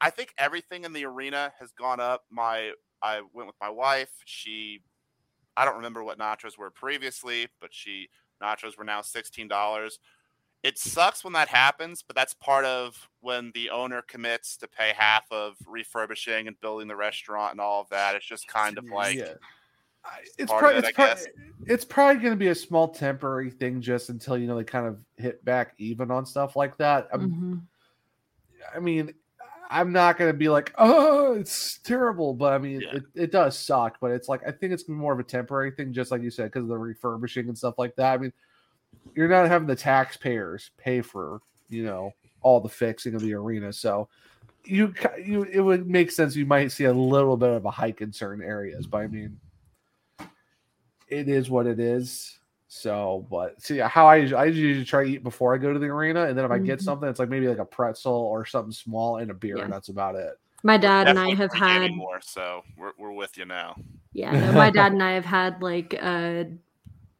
It, I think everything in the arena has gone up. My I went with my wife. She I don't remember what nachos were previously, but she nachos were now $16. It sucks when that happens, but that's part of when the owner commits to pay half of refurbishing and building the restaurant and all of that. It's just kind of like Yeah. it's part probably of it's, it, I prob- guess. it's probably going to be a small temporary thing just until you know they kind of hit back even on stuff like that. Mhm. I mean, I'm not going to be like, oh, it's terrible, but I mean, it, it does suck. But it's like I think it's more of a temporary thing, just like you said, because of the refurbishing and stuff like that. I mean, you're not having the taxpayers pay for you know all the fixing of the arena, so you you it would make sense. You might see a little bit of a hike in certain areas, but I mean, it is what it is. So, but see how I usually, I usually try to eat before I go to the arena, and then if I get Mhm. something, it's like maybe like a pretzel or something small and a beer, Yeah. and that's about it. My dad and I have had more, so we're, we're with you now. Yeah, no, my dad and I have had like a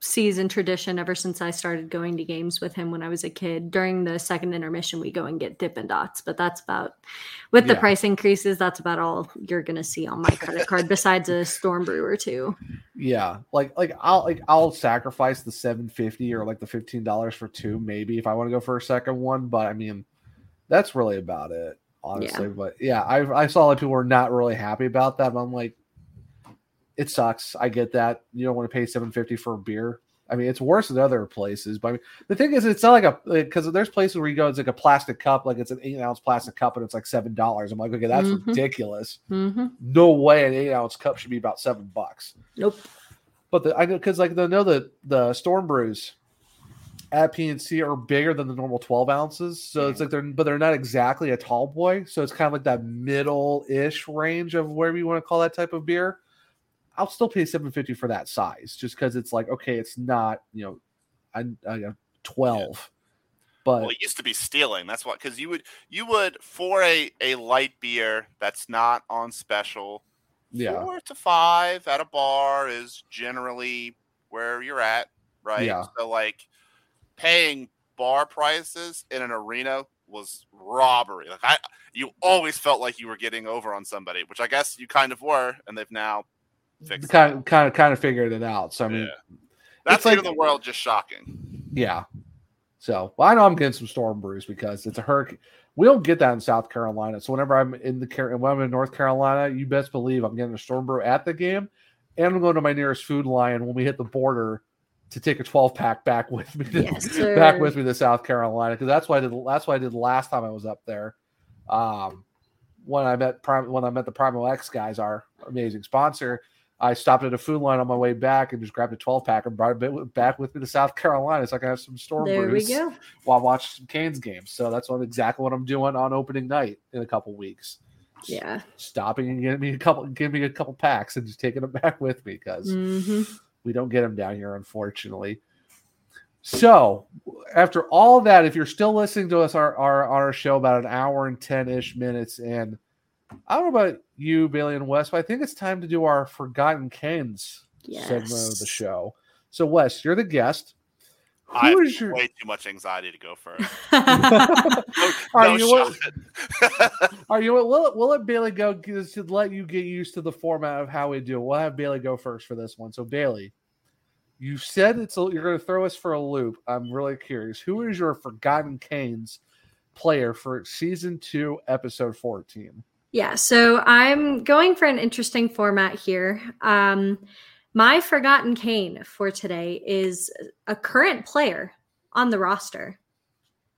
season tradition ever since I started going to games with him when I was a kid. During the second intermission, we go and get Dippin' Dots, but that's about with the Yeah. price increases. That's about all you're gonna see on my credit card, *laughs* besides a Storm Brew or two. Yeah, like like I'll like I'll sacrifice the seven fifty or like the fifteen dollars for two, maybe if I want to go for a second one. But I mean, that's really about it, honestly. But yeah, I I saw a lot of people were not really happy about that. But I'm like, it sucks. I get that you don't want to pay seven fifty for a beer. I mean, it's worse than other places. But I mean, the thing is, it's not like a because there's places where you go, it's like a plastic cup, like it's an eight ounce plastic cup, and it's like seven dollars. I'm like, okay, that's Mhm. ridiculous. Mm-hmm. No way, an eight ounce cup should be about seven bucks. Nope. But the, I know because like they know that the storm brews at PNC are bigger than the normal 12 ounces. So it's like they're but they're not exactly a tall boy. So it's kind of like that middle-ish range of whatever you want to call that type of beer. I'll still pay 750 for that size just because it's like, okay, it's not, you know, I, I 12. But well, it used to be stealing. That's what because you would you would for a a light beer that's not on special. Yeah. four to five at a bar is generally where you're at, right? Yeah. So like paying bar prices in an arena was robbery. Like I, you always felt like you were getting over on somebody, which I guess you kind of were, and they've now fixed. kind of kind of kind of figured it out. So I mean, That's like- like the world just shocking. Yeah. So well, I know I'm getting some storm brews because it's a hurricane. We don't get that in South Carolina. So whenever I'm in the Car- when I'm in North Carolina, you best believe I'm getting a storm brew at the game, and I'm going to my nearest food lion when we hit the border to take a 12 pack back with me to, Yes, back with me to South Carolina because that's why I did. That's what I did last time I was up there. Um, when I met Prime, when I met the Primo X guys, our amazing sponsor, I stopped at a Food Lion on my way back and just grabbed a 12 pack and brought it back with me to South Carolina so I can have some storm There brews while watching some Canes games. So that's what exactly what I'm doing on opening night in a couple weeks. Yeah. Stopping and getting me a couple, giving me a couple packs and just taking them *laughs* back with me because hmm we don't get them down here, unfortunately. So, after all that, if you're still listening to us, our, our our show about an hour and ten ish minutes, and I don't know about you, Bailey and Wes, but I think it's time to do our Forgotten Canes segment of the show. So, Wes, you're the guest. I Who have is your way too much anxiety to go first. *laughs* are no you what, *laughs* are you will it, will it Bailey go to let you get used to the format of how we do? it. We'll have Bailey go first for this one. So Bailey, you said it's a, you're going to throw us for a loop. I'm really curious. Who is your Forgotten Canes player for season two, episode 14? Yeah, so I'm going for an interesting format here. Um, My forgotten Cane for today is a current player on the roster.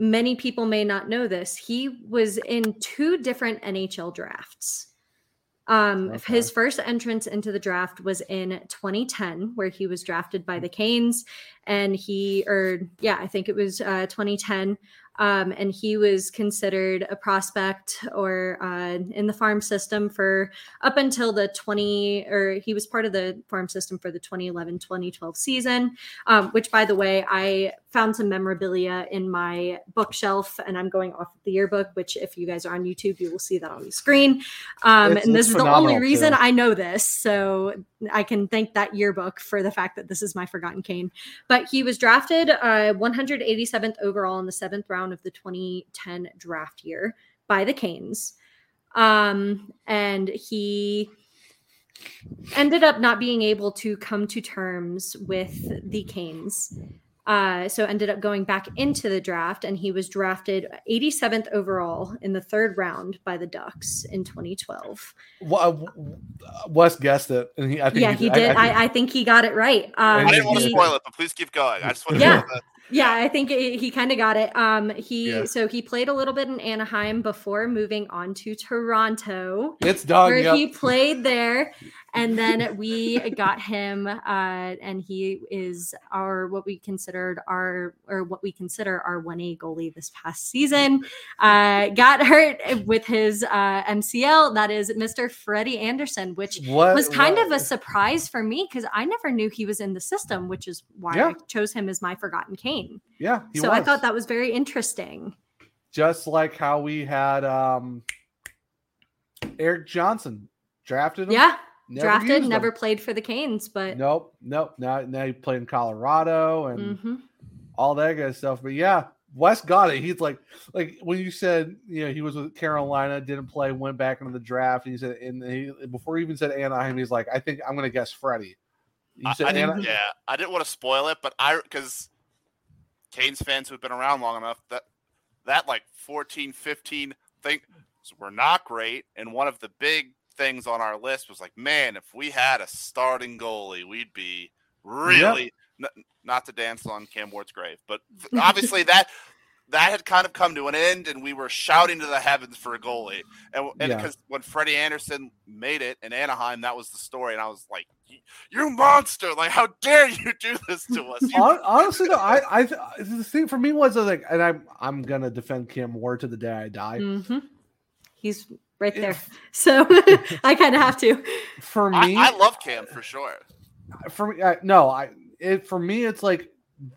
many people may not know this. He was in two different NHL drafts. Um, Okay. His first entrance into the draft was in 2010, where he was drafted by the Canes, and he, or yeah, I think it was uh, 2010, um, and he was considered a prospect or uh, in the farm system for up until the 20, or he was part of the farm system for the 2011 2012 season, um, which by the way, I found some memorabilia in my bookshelf and I'm going off of the yearbook, which if you guys are on YouTube, you will see that on the screen. Um, and this is the only reason too. I know this. So I can thank that yearbook for the fact that this is my forgotten Cane. But he was drafted uh, 187th overall in the seventh round of the 2010 draft year by the Canes. Um, and he ended up not being able to come to terms with the Canes. Uh, so ended up going back into the draft, and he was drafted 87th overall in the third round by the Ducks in 2012. Well, uh, Wes guessed it, and he. I think yeah, he did. I, I, I, think he got it right. Um, I didn't want to spoil it, but please keep going. I just want to Yeah. Yeah, I think it, he kind of got it. Um, he Yeah. so he played a little bit in Anaheim before moving on to Toronto. It's done, Where yep. he played there, *laughs* and then we got him, uh, and he is our what we considered our or what we consider our one A goalie this past season. Uh, got hurt with his uh, MCL. That is Mr. Freddie Andersen, which What- was kind what- of a surprise for me because I never knew he was in the system, which is why Yeah. I chose him as my forgotten cane yeah, he so I thought that was very interesting. just like how we had um Eric Johnson drafted him. Yeah, never drafted, never played for the Canes, but Nope, nope. Now, now he played in Colorado and Mhm. all that good stuff. But yeah, Wes got it. He's like, like when you said, you know, he was with Carolina, didn't play, went back into the draft. And He said, and he, before he even said Anaheim, he's like, I think I'm going to guess Freddie. You said I didn't, yeah, I didn't want to spoil it, but I because Canes fans who've been around long enough that that like 14, 15 things were not great, and one of the big things on our list was like, man, if we had a starting goalie, we'd be really n- not to dance on Cam Ward's grave, but *laughs* obviously that that had kind of come to an end, and we were shouting to the heavens for a goalie. And and Yeah. because when Freddie Andersen made it in Anaheim, that was the story, and I was like, "You- "You monster! Like, how dare you *laughs* do this to us?" You honestly, though, I, *laughs* I, the thing for me was I was like, and I'm, I'm gonna defend Cam Ward to the day I die. Mhm. he's right there. *laughs* So *laughs* I kind of have to. For I, me, I love Cam for sure. for me, I, no, I it for me, it's like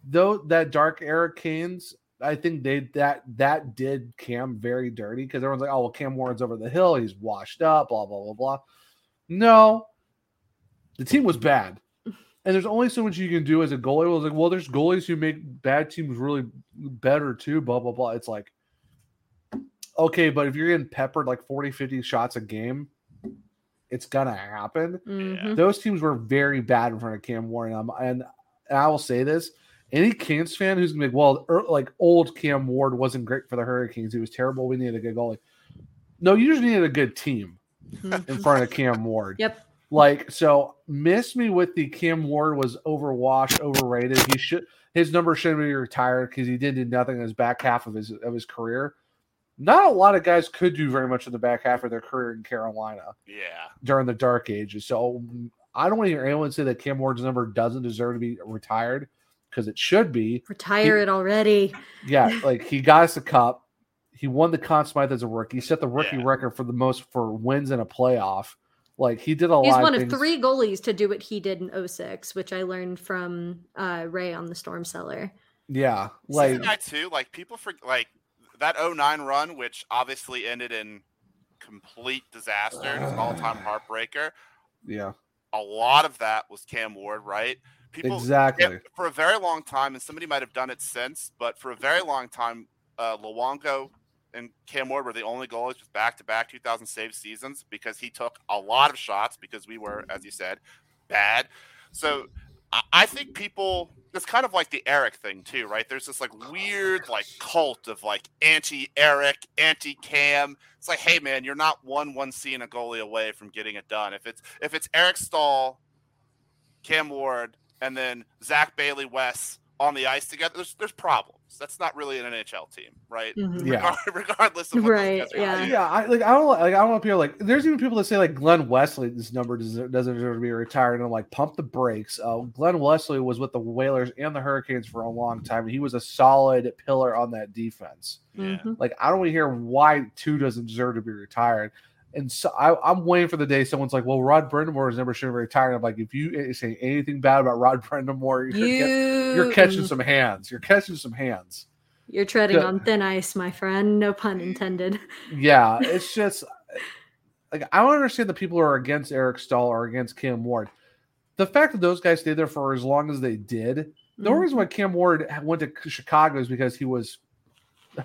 though that dark era Canes. I think they that that did Cam very dirty because everyone's like, oh well, Cam Warren's over the hill, he's washed up, blah blah blah blah. No, the team was bad, and there's only so much you can do as a goalie. It was like, well, there's goalies who make bad teams really better too, blah blah blah. It's like, okay, but if you're getting peppered like 40, 50 shots a game, it's gonna happen Mhm. those teams were very bad in front of Cam Warren. Um, and, and I will say this: any Canes fan who's gonna be like, well, er, like old Cam Ward wasn't great for the Hurricanes. He was terrible. We needed a good goalie. No, you just needed a good team in front of Cam Ward. Yep. Like so, miss me with the Cam Ward was overwashed, overrated. He should his number shouldn't be retired because he didn't do nothing in his back half of his of his career. Not a lot of guys could do very much in the back half of their career in Carolina Yeah. during the dark ages. So I don't want to hear anyone say that Cam Ward's number doesn't deserve to be retired because it should be. Retire He- it already. Yeah, *laughs* like he got us a cup. He won the Conn Smythe as a rookie. He set the rookie record for the most for wins in a playoff. Like he did a He's lot. one of of things. three goalies to do what he did in 06, which I learned from uh, Ray on the Storm Cellar. Yeah, Like like I too, like people for like that 09 run, which obviously ended in complete disaster, an *sighs* all-time heartbreaker. yeah, A lot of that was Cam Ward, right? People Exactly. for a very long time, and somebody might have done it since, but for a very long time, uh, Luongo and Cam Ward were the only goalies with back-to-back 2,000 save seasons because he took a lot of shots because we were, as you said, bad. So I- think people it's kind of like the Eric thing too, right? There's this like weird like cult of like anti Eric, anti Cam. It's like, hey man, you're not one one C a goalie away from getting it done. If it's if it's Eric Staal, Cam Ward, and then Zach Bailey West on the ice together, there's there's problems. That's not really an NHL team, right? Mhm. Yeah. *laughs* Regardless of what Right, yeah. yeah. I like. I don't like. I don't want people like. There's even people that say like Glenn Wesley. This number doesn't doesn't deserve to be retired. And I'm like, pump the brakes. Uh, Glenn Wesley was with the Whalers and the Hurricanes for a long time. He was a solid pillar on that defense. Mhm. Like I don't want to hear why two doesn't deserve to be retired. And so I, I'm waiting for the day someone's like, "Well, Rod Brind'Amour is never should have retired." I'm like, if you eh, say anything bad about Rod *laughs* Brind'Amour, you're, get- you're catching some hands. You're catching some hands. You're treading on thin ice, my friend. No pun intended. Yeah, *laughs* it's just like I don't understand the people who are against Eric Staal or against Cam Ward. The fact that those guys stayed there for as long as they did. The only reason why Cam Ward went to Chicago is because he was *laughs*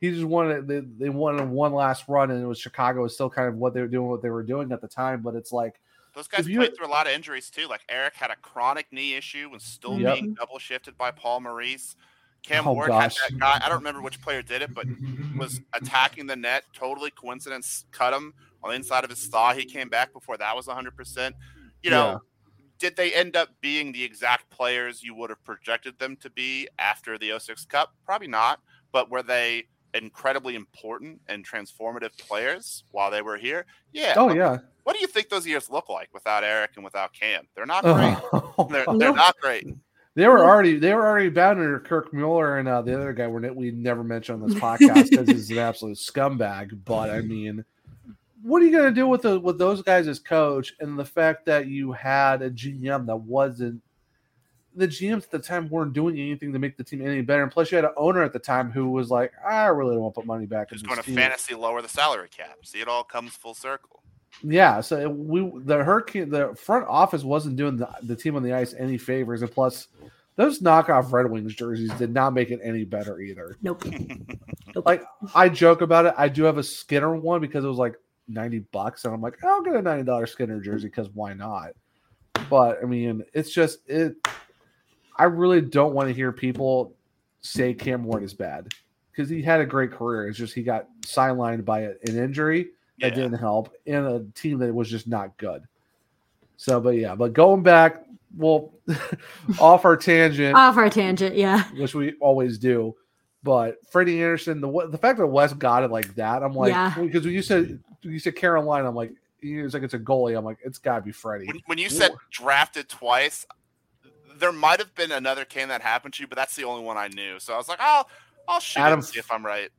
he just wanted they, they wanted one last run and it was Chicago was still kind of what they were doing what they were doing at the time. But it's like Those guys played through a lot of injuries too. Like Eric had a chronic knee issue and still Yep. being double shifted by Paul Maurice. Cam Oh, Ward gosh. had that guy. I don't remember which player did it, but was attacking the net. Totally coincidence. Cut him on the inside of his thigh. He came back before that was 100. percent You know, Yeah. did they end up being the exact players you would have projected them to be after the 06 Cup? Probably not. But were they incredibly important and transformative players while they were here? Yeah. Oh yeah. what do you think those years look like without Eric and without Cam? They're not *laughs* great. Oh, *laughs* they're, they're not great. They were already they were already bound under Kirk Muller and uh, the other guy we're, we never mentioned on this podcast because he's an absolute scumbag. But I mean, what are you going to do with the with those guys as coach and the fact that you had a GM that wasn't the GMs at the time weren't doing anything to make the team any better, and plus you had an owner at the time who was like, I really don't want to put money back in Just going to fantasy lower the salary cap. See, it all comes full circle. Yeah, so we the Hurricane the front office wasn't doing the, the team on the ice any favors, and plus those knockoff Red Wings jerseys did not make it any better either. Nope. *laughs* Like I joke about it, I do have a Skinner one because it was like ninety bucks, and I'm like, I'll get a ninety dollar Skinner jersey because why not? But I mean, it's just it. I really don't want to hear people say Cam Ward is bad because he had a great career. It's just he got sidelined by an injury that Yeah. didn't help and a team that was just not good. So, but yeah, but going back, well, *laughs* off our tangent, Off our tangent, yeah. which we always do. But Freddie Andersen, the the fact that West got it like that, I'm like, Yeah. because when you said you said Carolina, I'm like, he was like it's a goalie. I'm like, it's got to be Freddie. When, when you said drafted twice, there might have been another can that happened to you, but that's the only one I knew. So I was like, I'll I'll shoot Adam see if I'm right.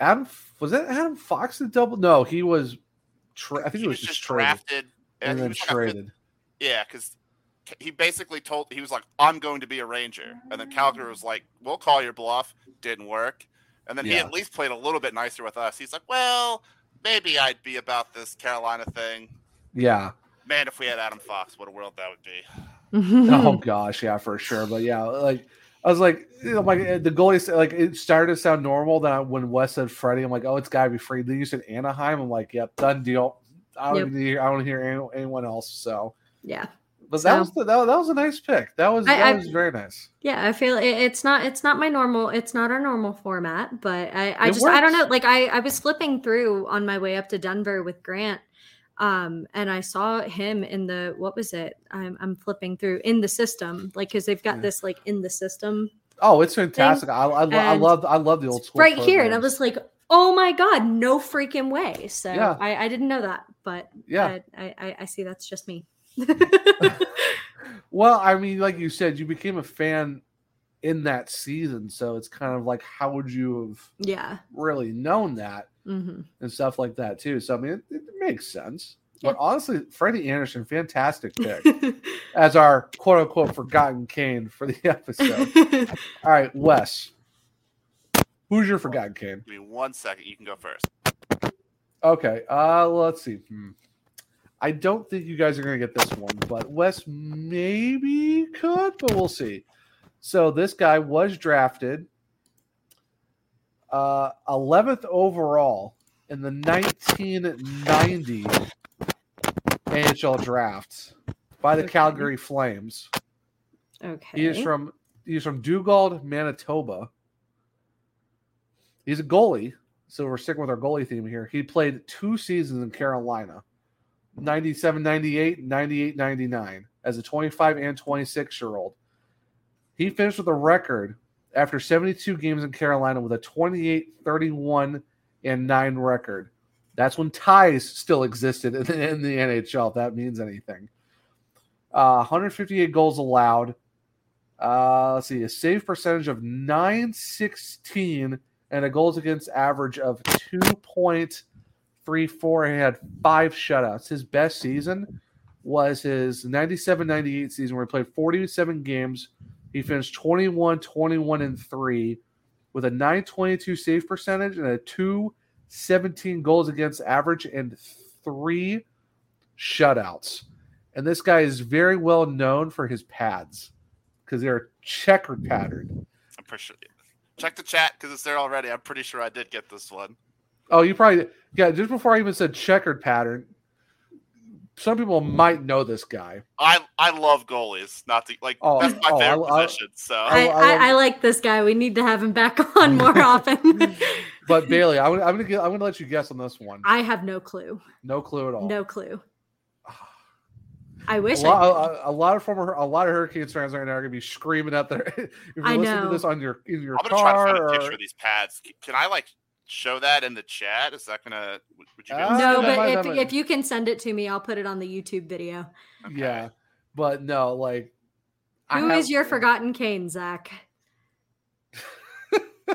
Adam was that Adam Fox the double? No, he was. Tra- I think he, was, just traded drafted and he then was traded. Yeah, because he basically told he was like, "I'm going to be a Ranger," and then Calgary was like, "We'll call your bluff." Didn't work, and then he at least played a little bit nicer with us. He's like, "Well, maybe I'd be about this Carolina thing." Yeah. Man, if we had Adam Fox, what a world that would be. Oh *laughs* gosh, yeah, for sure. But yeah, like I was like, you know, like the goalie like it started to sound normal. Then I, when Wes said Freddie, I'm like, oh, it's gotta be Freddie. Then you said Anaheim. I'm like, yep, done deal. I don't Yep. hear. I don't hear any, anyone else. So, Yeah. but that So- was the, that, that was a nice pick. That was I- that I- was very nice. Yeah, I feel it, it's not it's not my normal it's not our normal format, but I I It just I don't know like I I was flipping through on my way up to Denver with Grant um and I saw him in the what was it? I'm I'm flipping through in the system like cuz they've got this like in the system Oh, it's fantastic. I, I, lo- I love I love the old school. right here and I programs. was like Oh my god, no freaking way! So Yeah. I, I didn't know that, but Yeah. I, I, I see that's just me. *laughs* Well, I mean, like you said, you became a fan in that season, so it's kind of like, how would you have Yeah. really known that hmm and stuff like that too? So I mean, it, it makes sense. But honestly, Freddie Andersen, fantastic *laughs* pick as our quote unquote forgotten Cane for the *laughs* episode. *laughs* All right, Wes, who's your forgotten Cane? Give me one second. You can go first. Okay, uh, let's see. Hmm. I don't think you guys are going to get this one, but Wes maybe could, but we'll see. So this guy was drafted uh, 11th overall in the 1990 NHL draft by the Okay. Calgary Flames. Okay. He is from he's from Dugald, Manitoba. He's a goalie, so we're sticking with our goalie theme here. He played two seasons in Carolina. 97 98, 98 99 as a 25 and 26 year old. He finished with a record after 72 games in Carolina with a 28 31 and 9 record. That's when ties still existed in the, in the NHL, if that means anything. Uh, 158 goals allowed. Uh, let's see, a save percentage of 916 and a goals against average of 2.34. He had five shutouts. His best season was his 97 98 season where he played 47 games. He finished 21 21 and 3 with a 922 save percentage and a 217 goals against average and three shutouts. And this guy is very well known for his pads because they're checkered pattern. I'm pretty sure. Check the chat because it's there already. I'm pretty sure I did get this one. Oh, you probably yeah. Just before I even said checkered pattern, some people might know this guy. I I love goalies. Not to like Oh, that's my oh, favorite I- I- position. So I, I, I like this guy. We need to have him back *laughs* on more *laughs* often. *laughs* But Bailey, I'm, gonna- I'm gonna get, I'm gonna let you guess on this one. I have no clue. No clue at all. No clue. *sighs* I wish lot, I a, a lot of former a lot of Hurricanes fans right now are gonna be screaming out there. if you're I listening to know. this on your in your I'm gonna try to car find a or picture of these pads. Can I like show that in the chat? Is that gonna? Would would you? Be able to Uh, No, but if, that might- if you can send it to me, I'll put it on the YouTube video. yeah, but no, like I Who is have- your forgotten Cane, Zach? *laughs*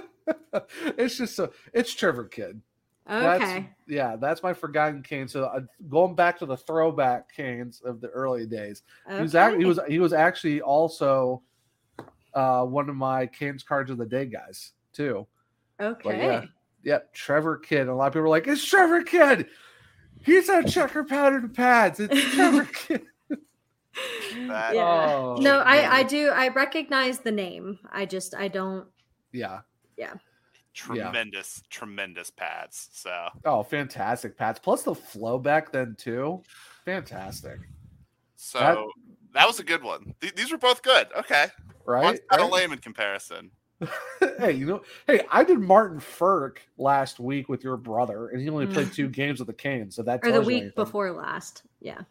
it's just so it's Trevor Kidd. That's, Okay. yeah, that's my forgotten Cane. So uh, going back to the throwback Canes of the early days, he was act- he was he was actually also uh, one of my Canes cards of the day guys too. But Okay. yeah, yep, Trevor Kidd. A lot of people are like, "It's Trevor Kidd. He's on checker pattern pads. It's Trevor *laughs* Kidd." Yeah. Oh, no, I man. I do I recognize the name. I just I don't. Yeah. Yeah. tremendous, tremendous pads. So Oh, fantastic pads. Plus the flow back then too. Fantastic. so That- that, was a good one. Th- these were both good. Okay, Right? One's kind of Right? lame in comparison. *laughs* hey, you know, hey, I did Martin Ferk last week with your brother, and he only played Mm. two games with the Canes. So that Or the week anything. before last. Yeah.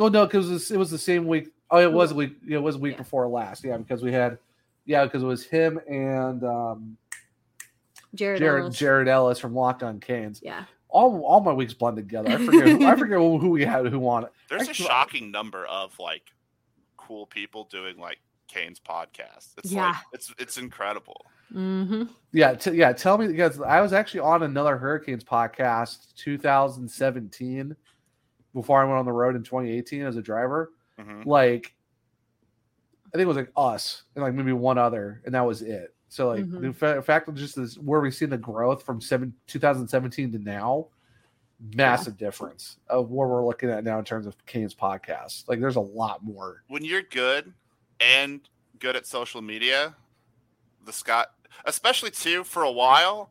Oh no, because it, was- it was the same week. Oh, it was a week. yeah, It was a week before last. Yeah, because we had, yeah, because it was him and um, Jared. Jared Ellis. Jared Ellis from Locked On Canes. Yeah. All all my weeks blend together. I forget. who, I forget *laughs* who we had who won it. There's a Actually, shocking number of like cool people doing like Canes podcast. It's Yeah. like it's it's incredible. Mm-hmm. Yeah, t- yeah. Tell me because I was actually on another Hurricanes podcast, 2017, before I went on the road in 2018 as a driver. Mhm. Like, I think it was like us and like maybe one other, and that was it. So like Mhm. the fa- fact of just this where we've seen the growth from seven 2017 to now, massive difference of where we're looking at now in terms of Canes podcast. Like, there's a lot more. When you're good and good at social media, the Scott, especially too for a while.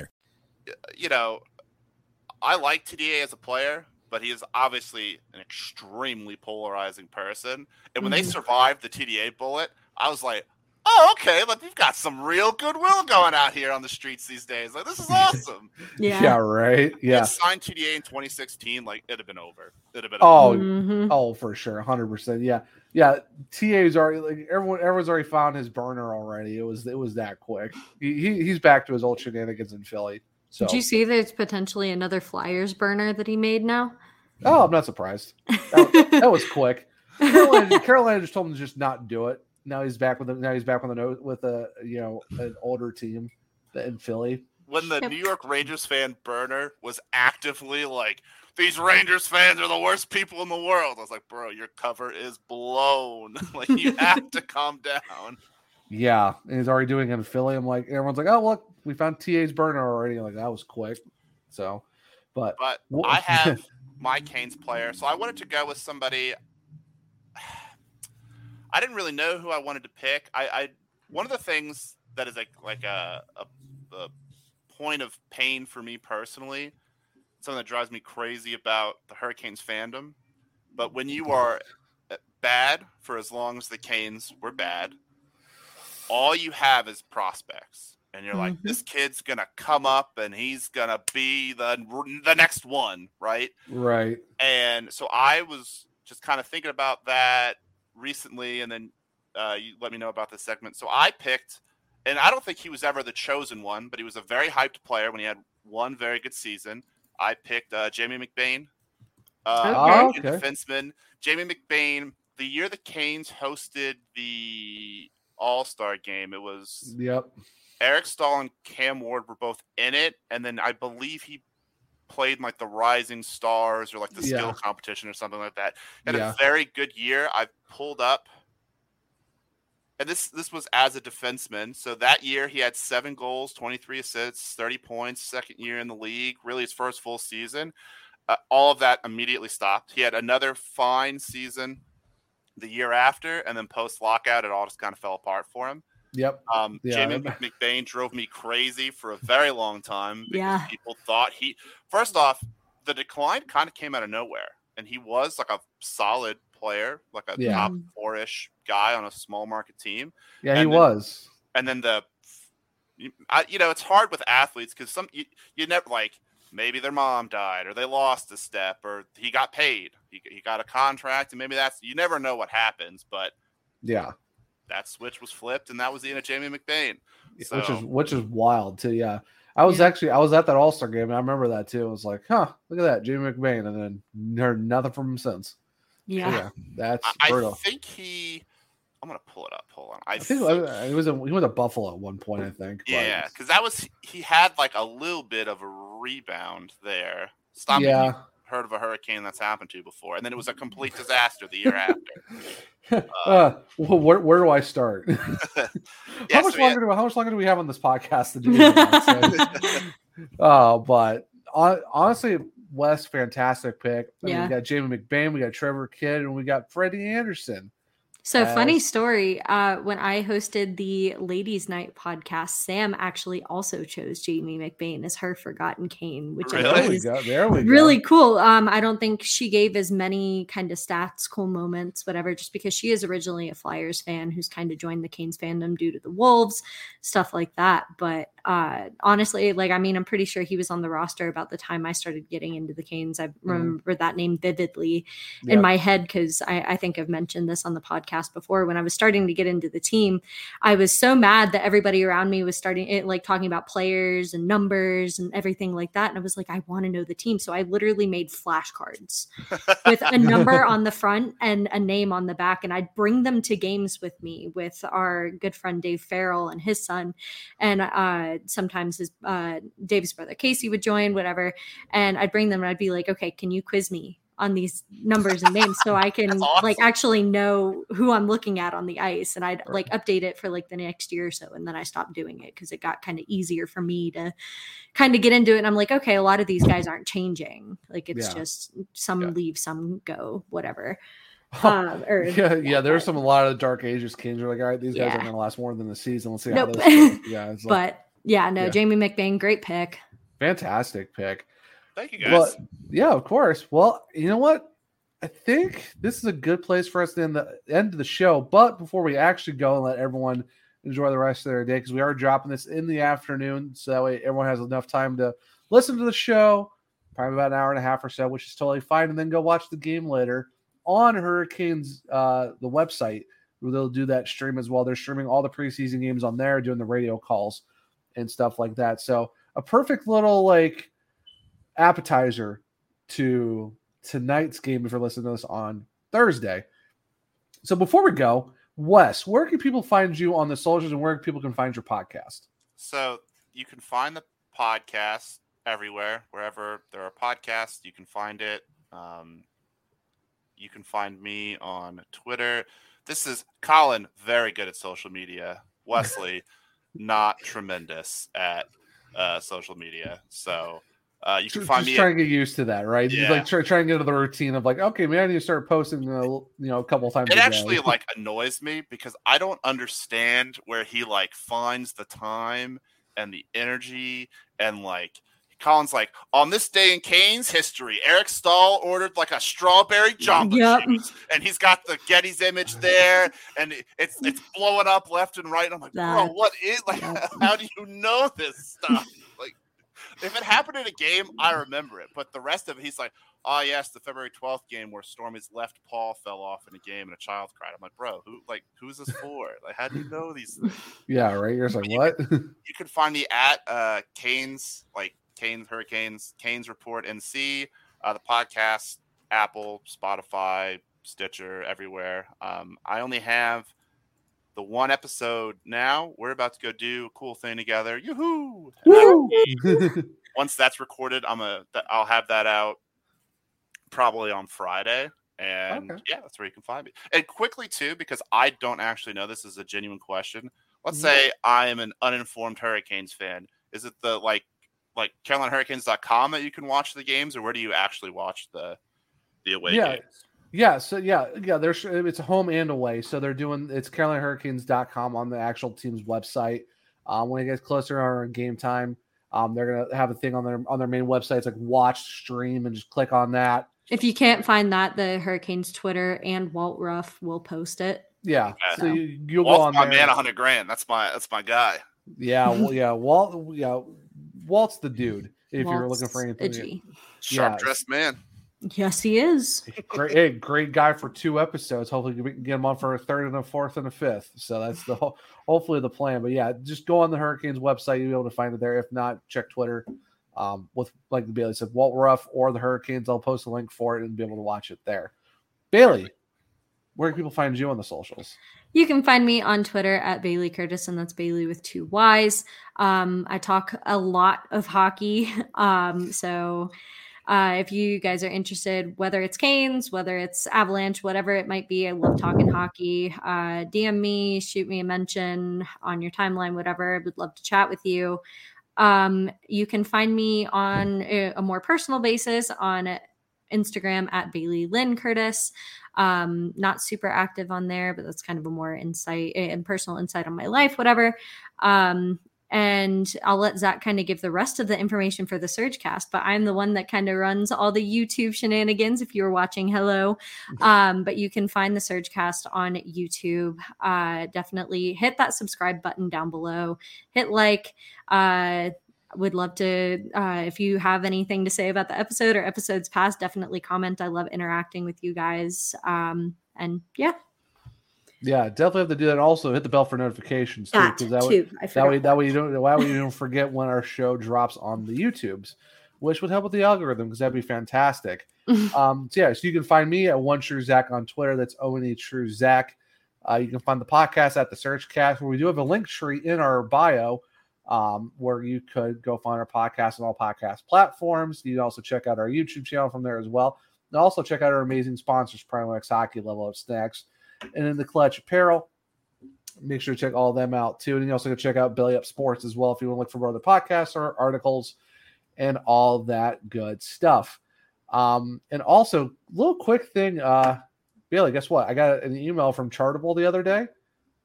You know, I like TDA as a player, but he is obviously an extremely polarizing person. And when they Mhm. survived the TDA bullet, I was like, oh, okay, like we've got some real goodwill going out here on the streets these days. Like, this is awesome. *laughs* Yeah, right. Yeah. had signed TDA in 2016, like, it'd have been over. It'd have been Oh, over. oh, for sure, hundred percent. Yeah, yeah. TA's already like everyone. Everyone's already found his burner already. It was it was that quick. He, he he's back to his old shenanigans in Philly. So Did you see there's potentially another Flyers burner that he made now? oh, I'm not surprised. That, that was quick. *laughs* Carolina, Carolina just told him to just not do it. Now he's back with the, now he's back with a with a you know an older team in Philly. When the New York Rangers fan burner was actively like, these Rangers fans are the worst people in the world. I was like, bro, your cover is blown. *laughs* like, you have to calm down. Yeah, and he's already doing it in Philly. I'm like, everyone's like, oh look, we found TA's burner already. like that was quick. So, but But Wha- I *laughs* have my Canes player, so I wanted to go with somebody. I didn't really know who I wanted to pick. I, I one of the things that is like like a, a, a point of pain for me personally, something that drives me crazy about the Hurricanes fandom. But when you are uh, bad for as long as the Canes were bad, all you have is prospects. And you're like, Mhm. this kid's gonna come up and he's gonna be the the next one, right? right. And so I was just kind of thinking about that recently, and then uh, you let me know about this segment. So I picked, and I don't think he was ever the chosen one, but he was a very hyped player when he had one very good season. I picked uh, Jamie McBain, uh, Okay. American defenseman. Jamie McBain. The year the Canes hosted the All Star game, it was Yep. Eric Staal and Cam Ward were both in it, and then I believe he played in, like the Rising Stars or like the skill competition or something like that. Had Yeah. a very good year. I pulled up, and this this was as a defenseman. So that year he had seven goals, twenty three assists, thirty points. Second year in the league, really his first full season. Uh, all of that immediately stopped. He had another fine season the year after, and then post lockout, it all just kind of fell apart for him. Yep. Um, Yeah, Jamie that- *laughs* McBain drove me crazy for a very long time because Yeah. people thought he. First off, the decline kind of came out of nowhere, and he was like a solid player, like a Yeah. top four-ish guy on a small market team. Yeah, he then- was. And then the, you- I, you know, it's hard with athletes because some you, you never like maybe their mom died or they lost a step or he got paid, he, he got a contract, and maybe that's you never know what happens, but Yeah. That switch was flipped, and that was the end of Jamie McBain. So, which is which is wild too. Yeah, I was actually I was at that All Star game. And I remember that too. I was like, huh, look at that, Jamie McBain, and then heard nothing from him since. So, Yeah. that's I, I think he. I'm gonna pull it up. Hold on. I, I think think, he was a, he went to Buffalo at one point. I think. yeah, because that was he had like a little bit of a rebound there. Stop. me Yeah. You've Heard of a hurricane that's happened to before, and then it was a complete *laughs* disaster the year after. *laughs* uh, wh- where, where do I start? *laughs* Yeah, how much so yeah. longer do how much longer do we have on this podcast to do? this? Oh, but hon- honestly, Wes, fantastic pick. I mean, Yeah. we got Jamie McBain, we got Trevor Kidd, and we got Freddie Andersen. So funny story. Uh, when I hosted the Ladies' Night podcast, Sam actually also chose Jamie McBain as her forgotten Cane, which I There thought we was. There we really go. cool. Um, I don't think she gave as many kind of stats, cool moments, whatever, just because she is originally a Flyers fan who's kind of joined the Canes fandom due to the Wolves, stuff like that. But uh, honestly, like I mean, I'm pretty sure he was on the roster about the time I started getting into the Canes. I remember that name vividly Yeah. in my head because I, I think I've mentioned this on the podcast podcast before when I was starting to get into the team, I was so mad that everybody around me was starting it, like talking about players and numbers and everything like that. And I was like, I want to know the team. So I literally made flashcards *laughs* with a number *laughs* on the front and a name on the back. And I'd bring them to games with me with our good friend Dave Farrell and his son. And uh, sometimes his uh, Dave's brother Casey would join, whatever. And I'd bring them and I'd be like, okay, can you quiz me on these numbers and names so I *laughs* can awesome. like actually know who I'm looking at on the ice and I'd like update it for like the next year or so and then I stopped doing it because it got kind of easier for me to kind of get into it and I'm like okay a lot of these guys aren't changing like it's yeah. just some yeah. leave some go whatever um, *laughs* or, *laughs* yeah, yeah, there's some a lot of the dark ages kings are like, all right, these guys yeah. are gonna last more than the season. Let's see nope. how this goes. Yeah, like, but yeah, no, Jamie McBain, great pick. Fantastic pick. Thank you guys. Well, yeah, of course. Well, you know what? I think this is a good place for us to end the end of the show. But before we actually go and let everyone enjoy the rest of their day, because we are dropping this in the afternoon, so that way everyone has enough time to listen to the show, probably about an hour and a half or so, which is totally fine, and then go watch the game later on Hurricanes uh the website. Where they'll do that stream as well. They're streaming all the preseason games on there, doing the radio calls and stuff like that. So a perfect little like appetizer to tonight's game if you're listening to this on Thursday. So before we go, Wes, where can people find you on the socials and where people can find your podcast? So you can find the podcast everywhere, wherever there are podcasts, you can find it. Um, you can find me on Twitter. This is Colin, very good at social media. Wesley, *laughs* not tremendous at uh, social media. So uh, you can just, find just me. Trying to get used to that, right? Yeah. like try, try and get into the routine of like, okay, maybe I need to start posting, uh, you know, a couple times. It actually like annoys me because I don't understand where he like finds the time and the energy and like Colin's like, on this day in Canes history, Eric Staal ordered like a strawberry jumbo yep. and he's got the Getty's image there, and it's it's blowing up left and right. And I'm like, bro, what is like? *laughs* How do you know this stuff? If it happened in a game, I remember it. But the rest of it, he's like, oh yes, the February 12th game where Stormy's left paw fell off in a game and a child cried. I'm like, bro, who like who's this for? Like, how do you know these things? Yeah, right. You're like, what? *laughs* you can find me at uh Canes, like Canes Hurricanes, Canes Report NC, uh, the podcast, Apple, Spotify, Stitcher, everywhere. Um, I only have the one episode now. We're about to go do a cool thing together. Yoo-hoo! *laughs* Once that's recorded, I'm a I'll have that out probably on Friday. And okay. yeah, that's where you can find me. And quickly too, because I don't actually know this is a genuine question. Let's mm-hmm. say I am an uninformed Hurricanes fan. Is it the like like CarolinaHurricanes.com that you can watch the games, or where do you actually watch the the away yeah. games? Yeah, so yeah, yeah, there's it's a home and away. So they're doing it's CarolinaHurricanes.com on the actual team's website. Um, when it gets closer on game time, um, they're gonna have a thing on their on their main website. It's like watch stream and just click on that. If you can't find that, the Hurricanes Twitter and Walt Ruff will post it. Yeah, so you, you'll Walt's go on my there. man, hundred grand. That's my that's my guy. Yeah, well, yeah, Walt, yeah, Walt's the dude. If Walt's you're looking for anything, sharp dressed man. Yes, he is. Great, hey, great guy for two episodes. Hopefully, we can get him on for a third and a fourth and a fifth. So that's the *laughs* hopefully the plan. But yeah, just go on the Hurricanes website. You'll be able to find it there. If not, check Twitter. Um, with like the Bailey said, Walt Ruff or the Hurricanes. I'll post a link for it and be able to watch it there. Bailey, where can people find you on the socials? You can find me on Twitter at Bailey Curtis, and that's Bailey with two Y's. Um, I talk a lot of hockey. *laughs* Um, so uh, if you guys are interested, whether it's Canes, whether it's Avalanche, whatever it might be, I love talking hockey. Uh, DM me, shoot me a mention on your timeline, whatever. I would love to chat with you. Um, you can find me on a, a more personal basis on Instagram at Bailey Lynn Curtis. Um, not super active on there, but that's kind of a more insight and personal insight on my life, whatever. Um, and I'll let Zach kind of give the rest of the information for the SurgeCast. But I'm the one that kind of runs all the YouTube shenanigans. If you were watching, hello. *laughs* Um, but you can find the SurgeCast on YouTube. Uh, definitely hit that subscribe button down below. Hit like. Uh, would love to uh, if you have anything to say about the episode or episodes past definitely comment i love interacting with you guys um, and yeah Yeah, definitely have to do that. Also hit the bell for notifications too, because that way, too. That way, that way you don't, that way you don't forget when our show drops on the YouTubes, which would help with the algorithm because that'd be fantastic. *laughs* um, so yeah, so you can find me at one true Zach on Twitter. That's O N E True Zach. Uh, you can find the podcast at the SurgeCast, where we do have a link tree in our bio, um, where you could go find our podcast on all podcast platforms. You can also check out our YouTube channel from there as well. And also check out our amazing sponsors, Primo X Hockey, Level Up Snacks, and in the Clutch Apparel. Make sure to check all them out too. And you also can check out Belly Up Sports as well if you want to look for more other podcasts or articles and all that good stuff. Um, and also, little quick thing, uh, Bailey, guess what? I got an email from Chartable the other day.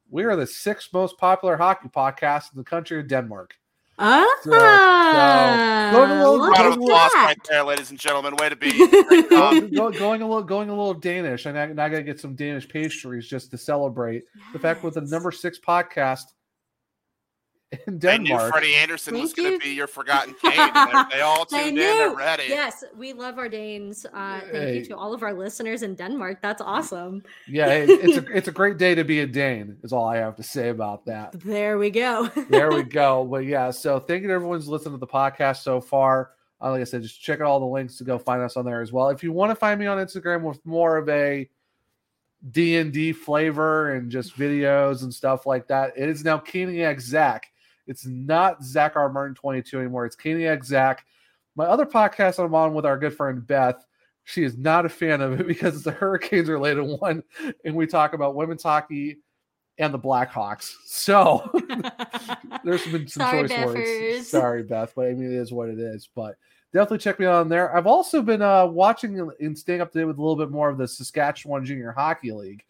We are the sixth most popular hockey podcast in the country of Denmark. Ah, So- so going a little, look Round going of a applause little- right there, ladies and gentlemen. Way to be. *laughs* Great *laughs* job. going a little going a little Danish, and I, and I got to get some Danish pastries just to celebrate the fact we're the number six podcast *laughs* in They knew Freddie Andersen was going to be your *laughs* forgotten king. They, they all *laughs* tuned in. They're knew. ready. Yes, we love our Danes. Uh, thank Hey. you to all of our listeners in Denmark. That's awesome. Yeah, it- it's a it's a great day to be a Dane. Is all I have to say about that. There we go. there we go. But yeah, so thank you to everyone who's listened to the podcast so far. Uh, like I said, just check out all the links to go find us on there as well. If you want to find me on Instagram with more of a D and D flavor and just videos and stuff like that, it is now Caniac Zach. It's not Zach R. Martin 22 anymore. It's Caniac Zach. My other podcast I'm on with our good friend Beth, she is not a fan of it *laughs* because it's a Hurricanes related one, and we talk about women's hockey and the Blackhawks. So *laughs* there's been some Sorry, choice words. Sorry, Beth, but I mean it is what it is. But definitely check me out on there. I've also been uh, watching and staying up to date with a little bit more of the Saskatchewan Junior Hockey League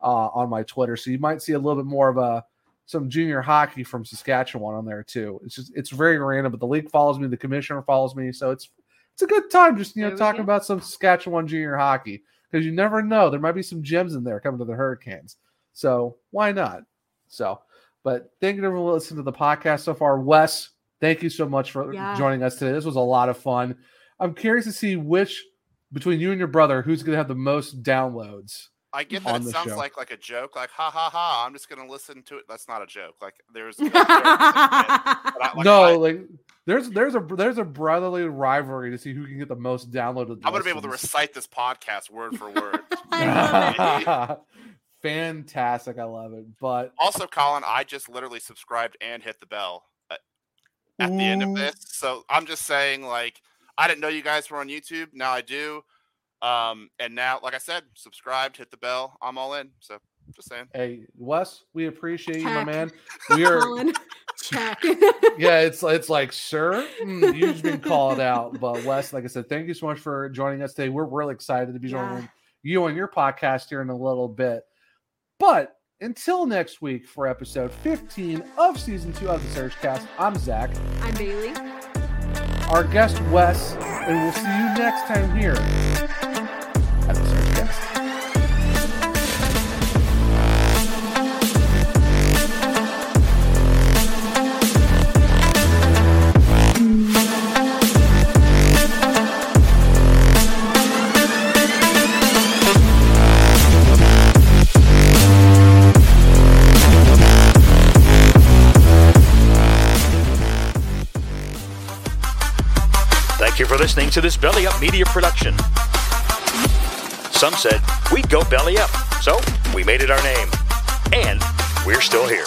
uh, on my Twitter, so you might see a little bit more of a some junior hockey from Saskatchewan on there too. It's just it's very random, but the league follows me, the commissioner follows me, so it's it's a good time just you know talking go. about some Saskatchewan junior hockey because you never know there might be some gems in there coming to the Hurricanes. So why not? So, but thank you everyone listening to the podcast so far. Wes, thank you so much for Yeah. joining us today. This was a lot of fun. I'm curious to see which between you and your brother who's going to have the most downloads. I get that it sounds show. like like a joke, like ha ha ha. I'm just gonna listen to it. That's not a joke. Like there's *laughs* no I- like, no, I- like there's there's a there's a brotherly rivalry to see who can get the most downloaded. I'm gonna be able to recite this podcast word for word. *laughs* *laughs* Fantastic, I love it. But also, Colin, I just literally subscribed and hit the bell at, at the end of this. So I'm just saying, like, I didn't know you guys were on YouTube. Now I do. Um, and now, like I said, subscribed, hit the bell. I'm all in. So just saying. hey, Wes, we appreciate you, my man. *laughs* We are Colin, *laughs* check. yeah, it's it's like, sir, mm, you've been called out. *laughs* But Wes, like I said, thank you so much for joining us today. We're really excited to be Yeah. joining you on your podcast here in a little bit. But until next week for episode 15 of season two of the SurgeCast, I'm Zach, I'm Bailey. our guest Wes, and we'll see you next time here listening to this Belly Up Media production. Some said we'd go belly up, so we made it our name. And we're still here.